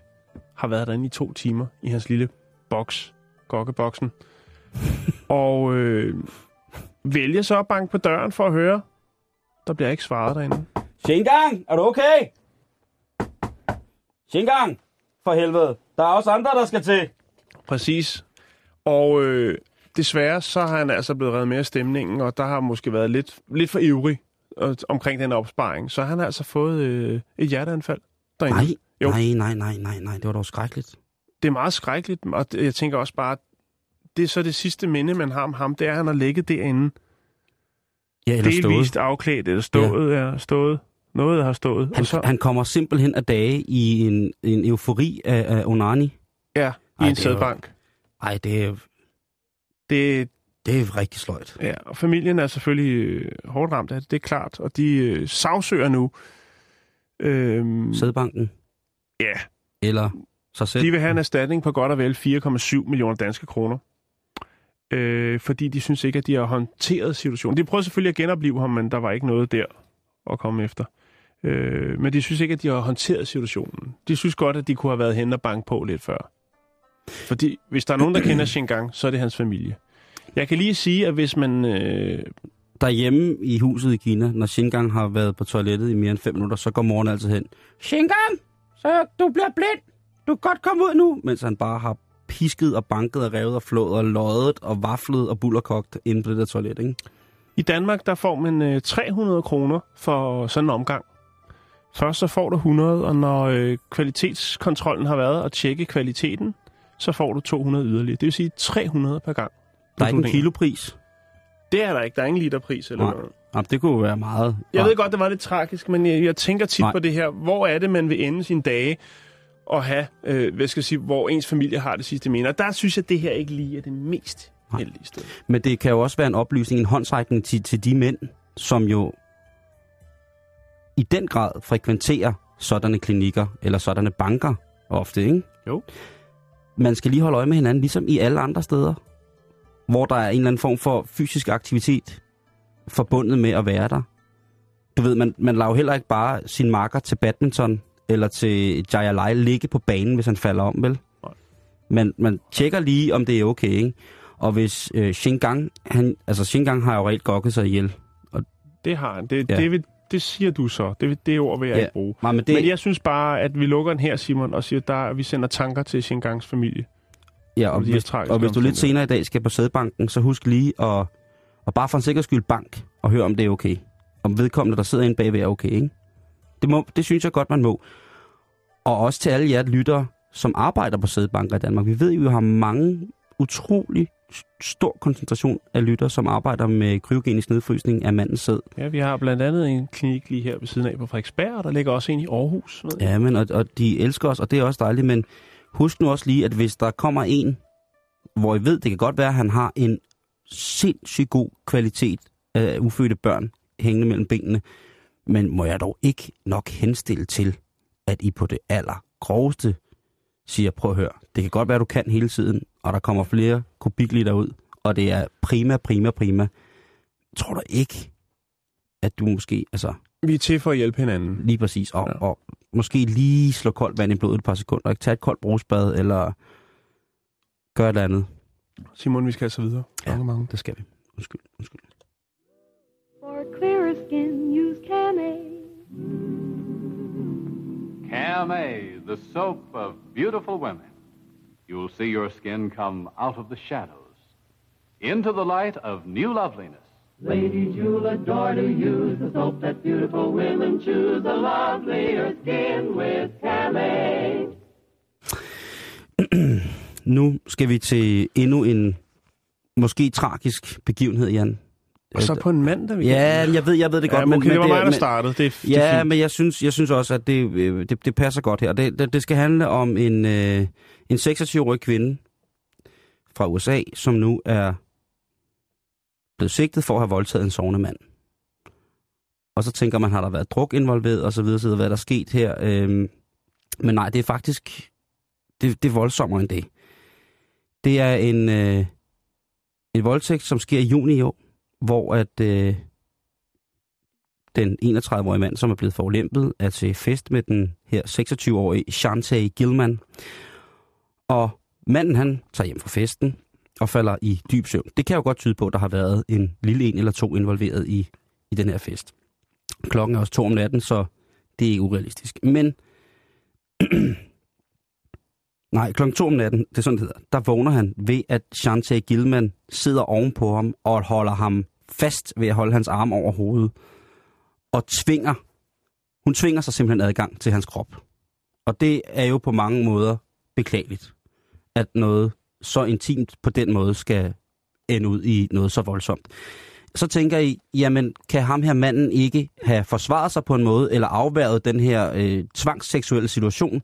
har været derinde i to timer i hans lille boks, gokkeboksen. [LAUGHS] og øh, vælger så at banke på døren for at høre. Der bliver ikke svaret derinde. Shingang, er du okay? Shingang, for helvede. Der er også andre, der skal til. Præcis. Og øh, desværre så har han altså blevet reddet med af stemningen, og der har måske været lidt, lidt for ivrig øh, omkring den opsparing. Så han har altså fået øh, et hjerteanfald derinde. Nej, Jo. nej, nej, nej, nej, nej. Det var dog skrækkeligt. Det er meget skrækkeligt, og jeg tænker også bare, det er så det sidste minde, man har om ham, det er, at han har ligget derinde. Ja, eller stået. Delvist afklædt, eller stået, ja. ja, stået. Noget har stået. Han, og så, han kommer simpelthen af dage i en, en eufori af, af Onani. ja, i Ej, en jo- sædbank. Ej, det er, Det, det er rigtig sløjt. Ja, og familien er selvfølgelig øh, hårdt ramt af det, det er klart. Og de øh, sagsøger nu. Øhm, Sædbanken. ja, Eller sig selv. de vil have en erstatning på godt og vel 4,7 millioner danske kroner. Øh, fordi de synes ikke, at de har håndteret situationen. De prøvede selvfølgelig at genopleve ham, men der var ikke noget der at komme efter. Øh, men de synes ikke, at de har håndteret situationen. De synes godt, at de kunne have været hen og banke på lidt før. Fordi hvis der er nogen, der kender Shingang, så er det hans familie. Jeg kan lige sige, at hvis man øh, Derhjemme i huset i Kina, når Shingang har været på toilettet i mere end 5 minutter, så går moren altid hen. Shingang, så du bliver blind. Du kan godt komme ud nu. Mens han bare har pisket og banket og revet og flået og løjet og vaflet og bullerkogt inde på det der toilet, ikke? I Danmark, der får man øh, 300 kroner for sådan en omgang. Først så får du 100, og når øh, kvalitetskontrollen har været at tjekke kvaliteten, så får du 200 yderligere. Det vil sige 300 per gang. Der er ikke en kilopris. Det er der ikke. Der er ingen literpris eller Nej. noget. Jamen, det kunne være meget. Jeg ved godt, det var lidt tragisk, men jeg, jeg tænker tit Nej. på det her. Hvor er det, man vil ende sine dage og have, øh, hvad skal jeg sige, hvor ens familie har det sidste? Og der synes jeg, at det her ikke lige er det mest heldige sted. Men det kan jo også være en oplysning, en håndsrækning til, til de mænd, som jo i den grad frekventerer sådanne klinikker eller sådanne banker ofte, ikke? Jo. Man skal lige holde øje med hinanden, ligesom i alle andre steder, hvor der er en eller anden form for fysisk aktivitet forbundet med at være der. Du ved, man, man lader jo heller ikke bare sin marker til badminton eller til Jaya ligge på banen, hvis han falder om, vel? Man, man tjekker lige, om det er okay, ikke? Og hvis øh, Shingang, han, altså Shingang har jo reelt gokket sig ihjel. Det har han. Det, Ja. ja. det, vil, det siger du så. Det, det ord vil jeg Ja. ikke bruge. Nej, men det. Men jeg synes bare, at vi lukker den her, Simon, og siger, at vi sender tanker til Shingangs familie. ja, og, hvis, og hvis du lidt senere i dag skal på sædbanken, så husk lige at, og bare for en sikker skyld bank, og hør om det er okay. Om vedkommende, der sidder inde bagved, er okay, ikke? Det, må, det synes jeg godt, man må. Og også til alle jer lyttere, som arbejder på sædbanker i Danmark. Vi ved jo, at vi har mange utrolig stor koncentration af lytter, som arbejder med kryogenisk nedfrysning af mandens sæd. Ja, vi har blandt andet en klinik lige her ved siden af på Frederiksberg, og der ligger også en i Aarhus. Ved. Ja, men og, og de elsker os, og det er også dejligt, men husk nu også lige, at hvis der kommer en, hvor I ved, det kan godt være, at han har en sindssygt god kvalitet af ufødte børn hængende mellem benene, men må jeg dog ikke nok henstille til, at I på det aller groveste siger, prøv at høre, det kan godt være, du kan hele tiden, og der kommer flere kubikliter ud, og det er prima, prima, prima. Tror du ikke, at du måske, altså Vi er til for at hjælpe hinanden. lige præcis, og, Ja. og måske lige slå koldt vand i blodet et par sekunder, ikke tage et koldt brugsbad, eller gøre et eller andet. Simon, vi skal altså videre. Ja. Mange, mange. Det skal vi. Undskyld, undskyld. For clearer skin, use Camay. Camay, the soap of beautiful women. You'll see your skin come out of the shadows into the light of new loveliness. Ladies, you'll adore to use the soap that beautiful women choose. A lovelier skin with Camay. Nu skal vi til endnu en måske tragisk begivenhed, Jan. Og så på en mandag. vi Ja, kan- jeg ved, jeg ved det godt, ja, men, okay, men, det var mig, der startede. Det, er- det er Ja, fint. men jeg synes, jeg synes også, at det, øh, det, det passer godt her. Det, det, det skal handle om en, øh, en 26-årig kvinde fra USA, som nu er blevet sigtet for at have voldtaget en sovende mand. Og så tænker man, har der været druk involveret, og så videre, så videre, hvad der er sket her. Øhm, men nej, det er faktisk, det, det er voldsommere end det. Det er en, øh, en voldtægt, som sker i juni i år, hvor at øh, den 31-årige mand, som er blevet forulempet, er til fest med den her 26-årige Shantae Gilman. Og manden, han tager hjem fra festen og falder i dyb søvn. Det kan jo godt tyde på, at der har været en lille en eller to involveret i, i den her fest. Klokken er også to om natten, så det er ikke urealistisk. Men [CLEARS THROAT] Nej, klokken to om natten, det er sådan, det hedder. Der vågner han ved, at Shantay Gilman sidder ovenpå ham og holder ham fast ved at holde hans arm over hovedet. Og tvinger, hun tvinger sig simpelthen adgang til hans krop. Og det er jo på mange måder beklageligt, at noget så intimt på den måde skal ende ud i noget så voldsomt. Så tænker I, jamen kan ham her manden ikke have forsvaret sig på en måde, eller afværget den her øh, tvangsseksuelle situation?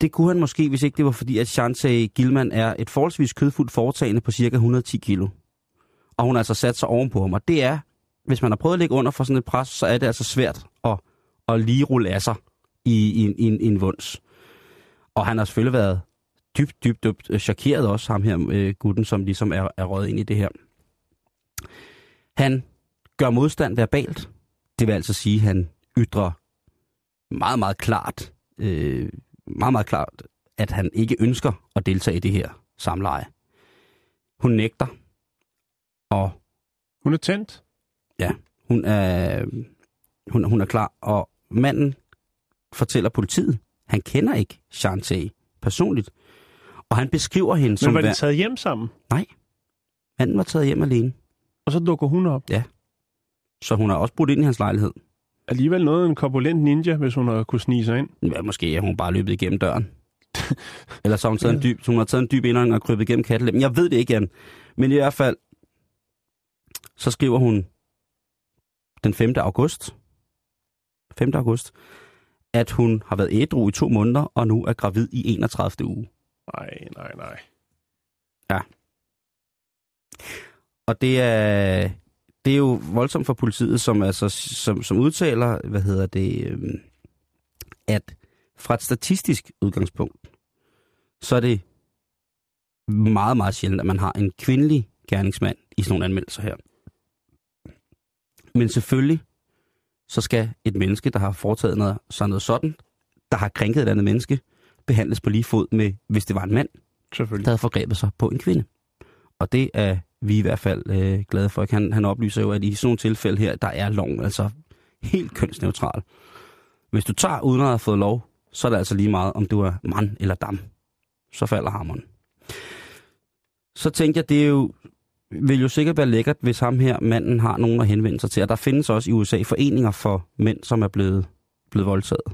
Det kunne han måske, hvis ikke det var fordi, at Chance Gilman er et forholdsvis kødfuldt foretagende på cirka 110 kilo. Og hun har altså sat sig ovenpå ham, og det er, hvis man har prøvet at ligge under for sådan et pres, så er det altså svært at, at lige rulle af sig i, i, i, en- i en vunds. Og han har selvfølgelig været dybt, dybt, dybt øh, chokeret også, ham her øh, gutten, som ligesom er, er røget ind i det her. Han gør modstand verbalt. Det vil altså sige, at han ytrer meget, meget klart, øh, meget, meget klart, at han ikke ønsker at deltage i det her samleje. Hun nægter, og Hun er tændt. hun er, hun, hun er klar, og manden fortæller politiet, han kender ikke Shantay personligt, og han beskriver hende Men som... var de taget hjem sammen? Manden var taget hjem alene, Og så dukker hun op. så hun har også brudt ind i hans lejlighed. Alligevel noget af en korpulent ninja, hvis hun har kunne snige sig ind. Ja, måske er hun bare løbet igennem døren. [LAUGHS] Eller så har hun, taget en dyb, hun har taget en dyb indånding og krybet igennem kattelemmen. Jeg ved det ikke, Jan. Men i hvert fald, så skriver hun den 5. august, 5. august, at hun har været ædru i to måneder, og nu er gravid i 31. uge. Nej, nej, nej. Og det er, det er jo voldsomt for politiet, som, altså, som, som udtaler, hvad hedder det, øhm, at fra et statistisk udgangspunkt, så er det meget, meget sjældent, at man har en kvindelig gerningsmand i sådan nogle anmeldelser her. Men selvfølgelig, så skal et menneske, der har foretaget noget, sådan noget sådan, der har krænket et andet menneske, behandles på lige fod med, hvis det var en mand, der havde forgrebet sig på en kvinde. Og det er vi i hvert fald øh, glade for. Han, han oplyser jo, at i sådan nogle tilfælde her, der er loven altså helt kønsneutral. Hvis du tager uden at have fået lov, så er det altså lige meget, om du er mand eller dam. Så falder hammeren. Så tænkte jeg, det er jo, vil jo sikkert være lækkert, hvis ham her manden har nogen at henvende sig til. Og der findes også i USA foreninger for mænd, som er blevet, blevet voldtaget.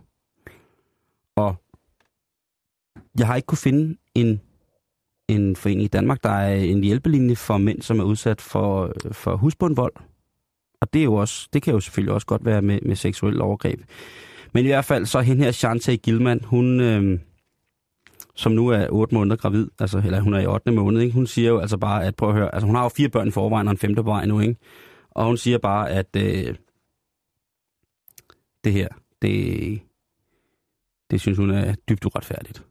Og jeg har ikke kunne finde en en forening i Danmark, der er en hjælpelinje for mænd, som er udsat for, for husbundvold. Og det, er jo også, det kan jo selvfølgelig også godt være med, med seksuel overgreb. Men i hvert fald så hende her, Shante Gilman, hun, øh, som nu er 8 måneder gravid, altså, eller hun er i 8. måned, ikke? hun siger jo altså bare, at prøv at høre, altså hun har jo fire børn i forvejen og en femte på vej nu, ikke? Og hun siger bare, at øh, det her, det, det synes hun er dybt uretfærdigt.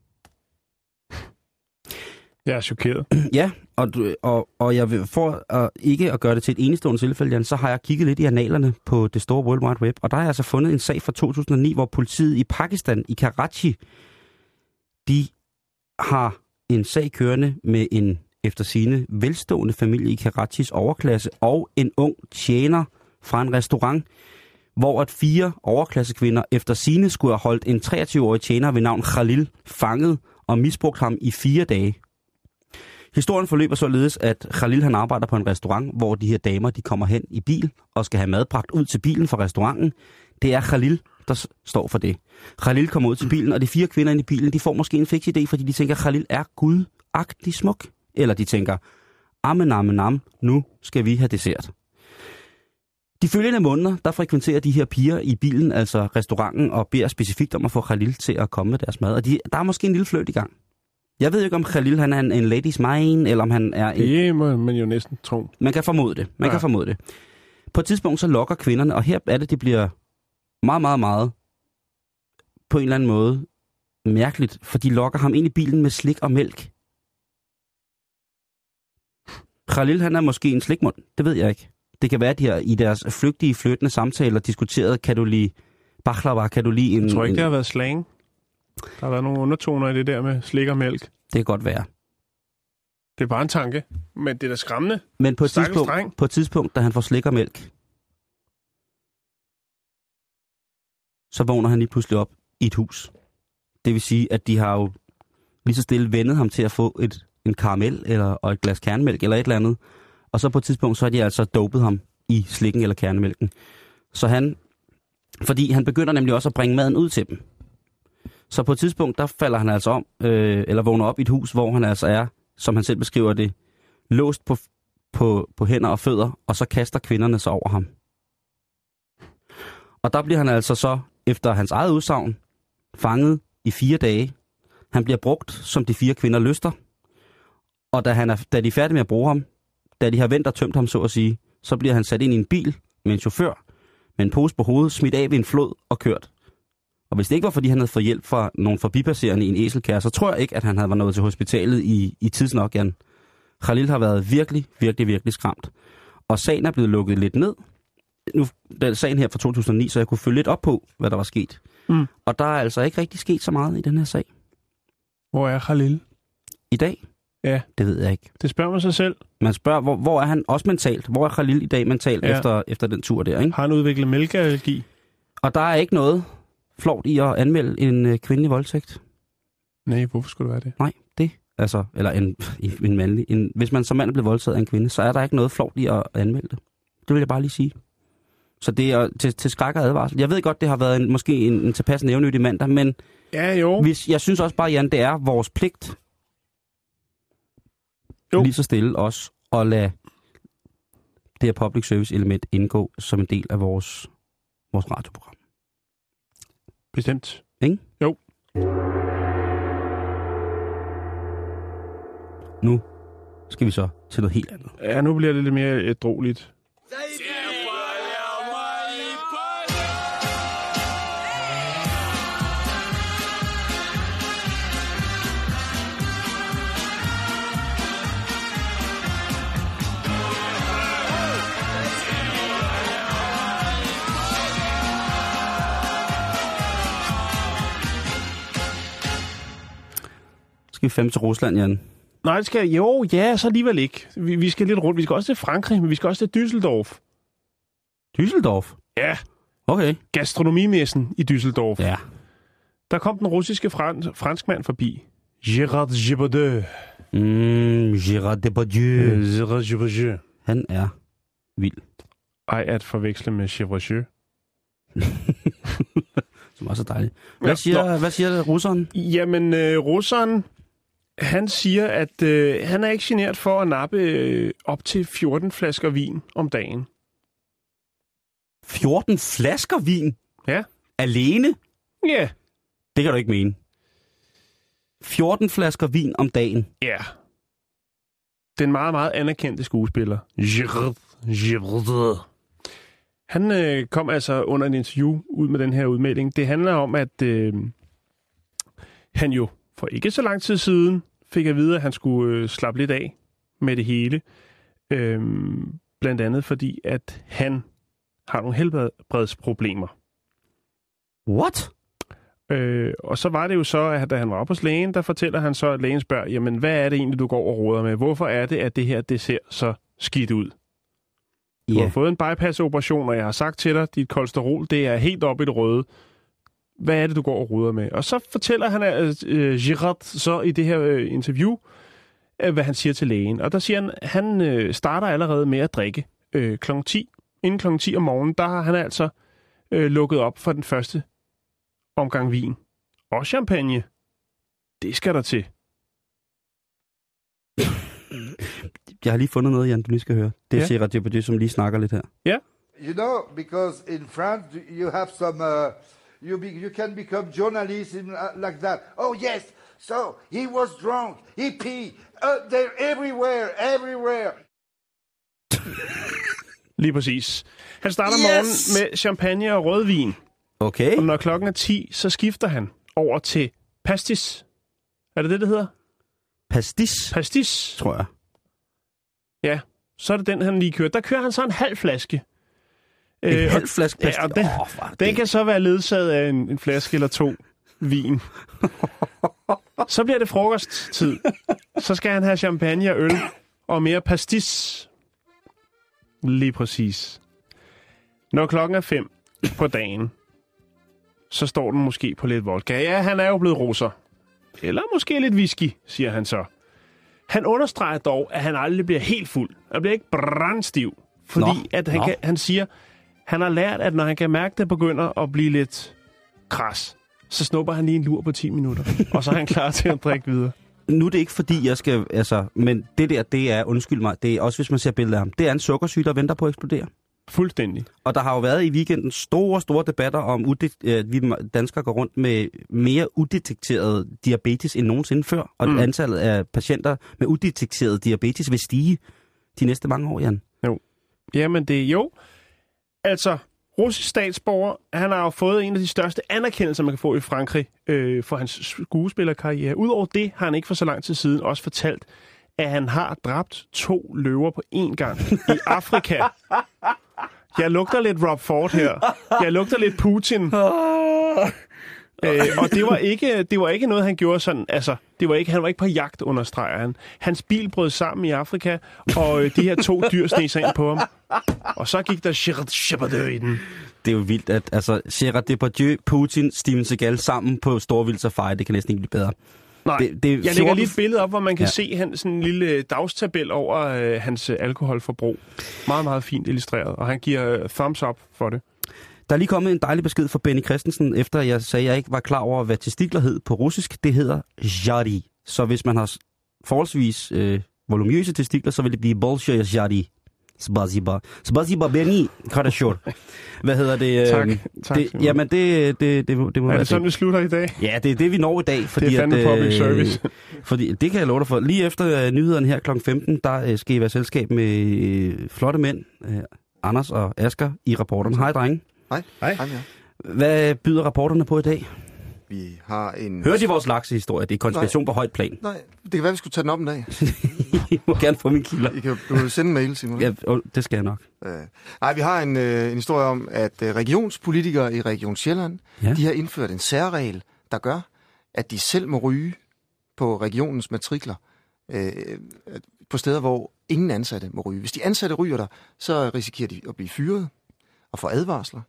Jeg er chokeret. [CLEARS THROAT] Ja, og, du- og, og jeg vil, for at ikke at gøre det til et enestående tilfælde, Jan, så har jeg kigget lidt i analerne på det store World Wide Web, og der har jeg altså fundet en sag fra 2009, hvor politiet i Pakistan, i Karachi, de har en sag kørende med en efter sine velstående familie i Karachis overklasse og en ung tjener fra en restaurant, hvor at fire overklassekvinder efter sine skulle have holdt en 23-årig tjener ved navn Khalil fanget og misbrugt ham i fire dage. Historien forløber således, at Khalil han arbejder på en restaurant, hvor de her damer de kommer hen i bil og skal have mad bragt ud til bilen fra restauranten. Det er Khalil, der s- står for det. Khalil kommer ud til bilen, og de fire kvinder inde i bilen, de får måske en fix idé, fordi de tænker, at Khalil er gudagtig smuk. Eller de tænker, amen, amen, amen, nu skal vi have dessert. De følgende måneder, der frekventerer de her piger i bilen, altså restauranten, og beder specifikt om at få Khalil til at komme med deres mad. Og de, der er måske en lille fløjt i gang. Jeg ved ikke, om Khalil han er en, en ladies man, eller om han er en... Det må man jo næsten tro. Man kan formode det. Man ja. Kan formode det. På et tidspunkt så lokker kvinderne, og her er det, det bliver meget, meget, meget på en eller anden måde mærkeligt, for de lokker ham ind i bilen med slik og mælk. Khalil, han er måske en slikmund. Det ved jeg ikke. Det kan være, at de har i deres flygtige, flyttende samtaler diskuteret, kan du lide baklava, kan du lide en... Jeg tror ikke, en... det har været slang. Der har været nogle undertoner i det der med slik og mælk. Det kan godt være. Det er bare en tanke, men det er da skræmmende. Men på et, Stakkels tidspunkt, dreng. på et tidspunkt, da han får slik og mælk, så vågner han lige pludselig op i et hus. Det vil sige, at de har jo lige så stille vendet ham til at få et, en karamel eller, og et glas kernemælk eller et eller andet. Og så på et tidspunkt, så har de altså dopet ham i slikken eller kernemælken. Så han, fordi han begynder nemlig også at bringe maden ud til dem. Så på et tidspunkt, der falder han altså om, øh, eller vågner op i et hus, hvor han altså er, som han selv beskriver det, låst på, på, på hænder og fødder, og så kaster kvinderne sig over ham. Og der bliver han altså så, efter hans eget udsagn, fanget i fire dage. Han bliver brugt, som de fire kvinder lyster. Og da, han er, da de er færdige med at bruge ham, da de har vendt og tømt ham, så at sige, så bliver han sat ind i en bil med en chauffør, med en pose på hovedet, smidt af ved en flod og kørt. Og hvis det ikke var, fordi han havde fået hjælp fra nogle forbipasserende i en eselkære, så tror jeg ikke, at han havde været nået til hospitalet i, i tidsnok, Jan. Khalil har været virkelig, virkelig, virkelig skræmt. Og sagen er blevet lukket lidt ned. Nu den sagen her fra 2009, så jeg kunne følge lidt op på, hvad der var sket. Mm. Og der er altså ikke rigtig sket så meget i den her sag. Hvor er Khalil? I dag? Ja. Det ved jeg ikke. Det spørger man sig selv. Man spørger, hvor, hvor er han også mentalt? Hvor er Khalil i dag mentalt ja. efter, efter den tur der, ikke? Har han udviklet mælkeallergi? Og der er ikke noget flot i at anmelde en øh, kvindelig voldtægt. Nej, hvorfor skulle det være det? Nej, det. Altså, eller en, [LAUGHS] en, mandlig. En, hvis man som mand er blevet voldtaget af en kvinde, så er der ikke noget flot i at anmelde det. Det vil jeg bare lige sige. Så det er til, til skræk og advarsel. Jeg ved godt, det har været en, måske en, en tilpas nævnyttig mandag, men Ja, jo. hvis, jeg synes også bare, Jan, det er vores pligt Jo. lige så stille os at lade det her public service element indgå som en del af vores, vores radioprogram. Bestemt. Nu skal vi så til noget helt andet. Ja, nu bliver det lidt mere ædroligt. Skal vi fem til Rusland, Jan? Nej, det skal jo, ja, så alligevel ikke. Vi, vi skal lidt rundt. Vi skal også til Frankrig, men vi skal også til Düsseldorf. Düsseldorf? Ja, Okay. gastronomimessen i Düsseldorf. Ja. Der kom den russiske frans, franskmand forbi. Gérard Depardieu. Mm, Gérard Depardieu. Øh, Gérard Depardieu. Han er vild. Ej, at forveksle med Chevrolet. [LAUGHS] Som også er dejligt. Hvad Ja, siger, hvad siger russeren? Jamen, øh, russeren, Han siger, at øh, han er ikke genert for at nappe øh, op til 14 flasker vin om dagen. 14 flasker vin? Ja. Alene? Ja. Det kan du ikke mene. 14 flasker vin om dagen. Ja. Den meget, meget anerkendte skuespiller. Gerard. Gerard. Han øh, kom altså under en interview ud med den her udmelding. Det handler om, at øh, han jo for ikke så lang tid siden fik at vide, at han skulle øh, slappe lidt af med det hele. Øh, blandt andet fordi, at han har nogle helbredsproblemer. What? Øh, og så var det jo så, at da han var oppe hos lægen, der fortæller han så, at lægen spørger, jamen hvad er det egentlig, du går og råder med? Hvorfor er det, at det her, det ser så skidt ud? Du har fået en bypass-operation, og jeg har sagt til dig, dit kolesterol, det er helt oppe i det røde. Hvad er det, du går og ruder med? Og så fortæller han, at øh, Girard så i det her øh, interview, øh, hvad han siger til lægen. Og der siger han, han øh, starter allerede med at drikke øh, kl. 10. Inden kl. 10 om morgenen, der har han altså øh, lukket op for den første omgang vin. Og champagne. Det skal der til. [LAUGHS] Jeg har lige fundet noget, Jan, du lige skal høre. Det er Ja. ja. Gerard Depardieu, som lige snakker lidt her. You know, because in France you have some, uh, you be, you can become journalist in, uh, like that. Oh yes, so he was drunk, he pee, uh, they're everywhere, everywhere. [LAUGHS] Lige præcis. Han starter Yes! morgenen med champagne og rødvin. Okay. Og når klokken er 10, så skifter han over til pastis. Er det det, det hedder? Pastis, Pastis. tror jeg. Ja, så er det den, han lige kører. Der kører han så en halv flaske. En Øh, halv flaske pastis. Ja, den, er den det- kan så være ledsaget af en, en flaske eller to vin. [LAUGHS] så bliver det frokosttid. Så skal han have champagne og øl og mere pastis. Lige præcis. Når klokken er fem på dagen, så står den måske på lidt vodka. Ja, han er jo blevet russer. Eller måske lidt whisky, siger han så. Han understreger dog, at han aldrig bliver helt fuld. Han bliver ikke brandstiv. Fordi Nå, at han, nå. kan, han siger, han har lært, at når han kan mærke, at det begynder at blive lidt kras, så snupper han lige en lur på 10 minutter. [LAUGHS] og så er han klar til at drikke videre. Nu er det ikke fordi, jeg skal... Altså, men det der, det er, undskyld mig, det er også hvis man ser billeder af ham, det er en sukkersyge, der venter på at eksplodere. Fuldstændig. Og der har jo været i weekenden store, store debatter om, at vi danskere går rundt med mere udetekteret diabetes end nogensinde før. Og Mm. antallet af patienter med udetekteret diabetes vil stige de næste mange år, Jan. Jamen det er jo. Altså, russisk statsborger, han har jo fået en af de største anerkendelser, man kan få i Frankrig øh, for hans skuespillerkarriere. Udover det har han ikke for så lang tid siden også fortalt, at han har dræbt to løver på én gang i [LAUGHS] Afrika. Jeg lugter lidt Rob Ford her. Jeg lugter lidt Putin. Øh, og det var, ikke, det var ikke noget, han gjorde sådan, altså, det var ikke, han var ikke på jagt, understreger han. Hans bil brød sammen i Afrika, og øh, de her to dyr sneg sig ind på ham. Og så gik der Gerard Depardieu i den. Det er jo vildt, at altså, Gerard Depardieu, Putin, Steven Seagal sammen på Storvild Safari, det kan næsten ikke blive bedre. Nej, Det- det jeg lægger 14 lige et billede op, hvor man kan ja. Se han, sådan en lille dagstabel over øh, hans øh, alkoholforbrug. Meget, meget fint illustreret, og han giver øh, thumbs up for det. Der er lige kommet en dejlig besked fra Benny Christensen, efter jeg sagde, at jeg ikke var klar over, hvad testikler hed på russisk. Det hedder jari. Så hvis man har forholdsvis øh, volumøse testikler, så vil det blive bolshoy jari. Spasiba. Spasiba Benny Karashor. Hvad hedder det? Tak. øh, Tak, det, Simon. jamen, det, det, det, må- det må Er være det sådan, det. vi slutter i dag? Ja, det er det, vi når i dag. Fordi Det er fandme at, public service. fordi, det kan jeg love dig for. Lige efter øh, nyhederne her kl. 15, der øh, skal I være selskab med øh, flotte mænd, øh, Anders og Asker, i rapporterne. Hej, drenge. Hej. Hej. Hej med jer. Hvad byder rapporterne på i dag? Vi har en... Hørte I vores laksehistorie? Det er konspiration på højt plan. Nej, det kan være, vi skulle tage den op en dag. [LAUGHS] I må gerne få min kilder. I kan du kan sende en mail, Simon. Ja, det skal jeg nok. Øh, nej, vi har en, øh, en historie om, at øh, regionspolitikere i Region Sjælland, Ja. ja. de har indført en særregel, der gør, at de selv må ryge på regionens matrikler øh, på steder, hvor ingen ansatte må ryge. Hvis de ansatte ryger der, så risikerer de at blive fyret og få advarsler.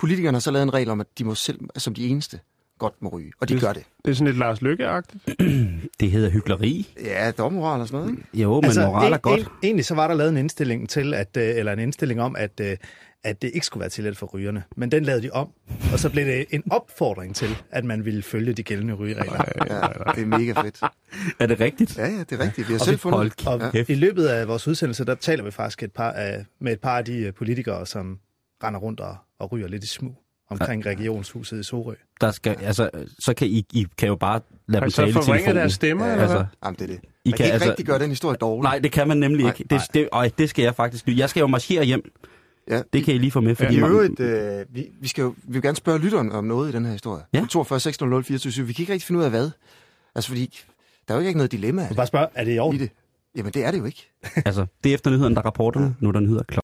Politikerne har så lavet en regel om, at de må selv, som de eneste, godt må ryge, og de Det- gør det. Det er sådan lidt Lars Løkke-agtigt. [CLEARS THROAT] Det hedder hyggeleri. Ja, dommoral og sådan noget, ikke? Jo, men altså, moral er en- godt. En, egentlig så var der lavet en indstilling til, at, øh, eller en indstilling om, at, øh, at det ikke skulle være tilladt for rygerne. Men den lavede de om, og så blev det en opfordring til, at man ville følge de gældende rygeregler. Ja, [LAUGHS] det er mega fedt. Er det rigtigt? Ja, ja, det er rigtigt. Vi har Og selv vi- fundet Og Ja. i løbet af vores udsendelse, der taler vi faktisk et par af, med et par af de øh, politikere, som render rundt og, og ryger lidt i smug omkring regionshuset i Sorø. Der skal, altså, så kan I, I kan jo bare lade I dem så tale i telefonen. deres stemmer, eller altså? Jamen, det er det. I Man kan ikke rigtig gøre den historie dårlig. Nej, det kan man nemlig Nej, ikke. Det, det, øj, det skal jeg faktisk. Jeg skal jo marchere hjem. Ja. Det kan I lige få med, fordi I man- øvrigt, øh, vi, vi, skal jo, vi vil gerne spørge lytteren om noget i den her historie. Ja. 42 600 24 Vi kan ikke rigtig finde ud af hvad. Altså, fordi der er jo ikke noget dilemma. Du bare spørge, er det i orden? I det. Jamen, det er det jo ikke. altså, det er efter nyhederne, der er rapporterne. Nu er der nyheder kl.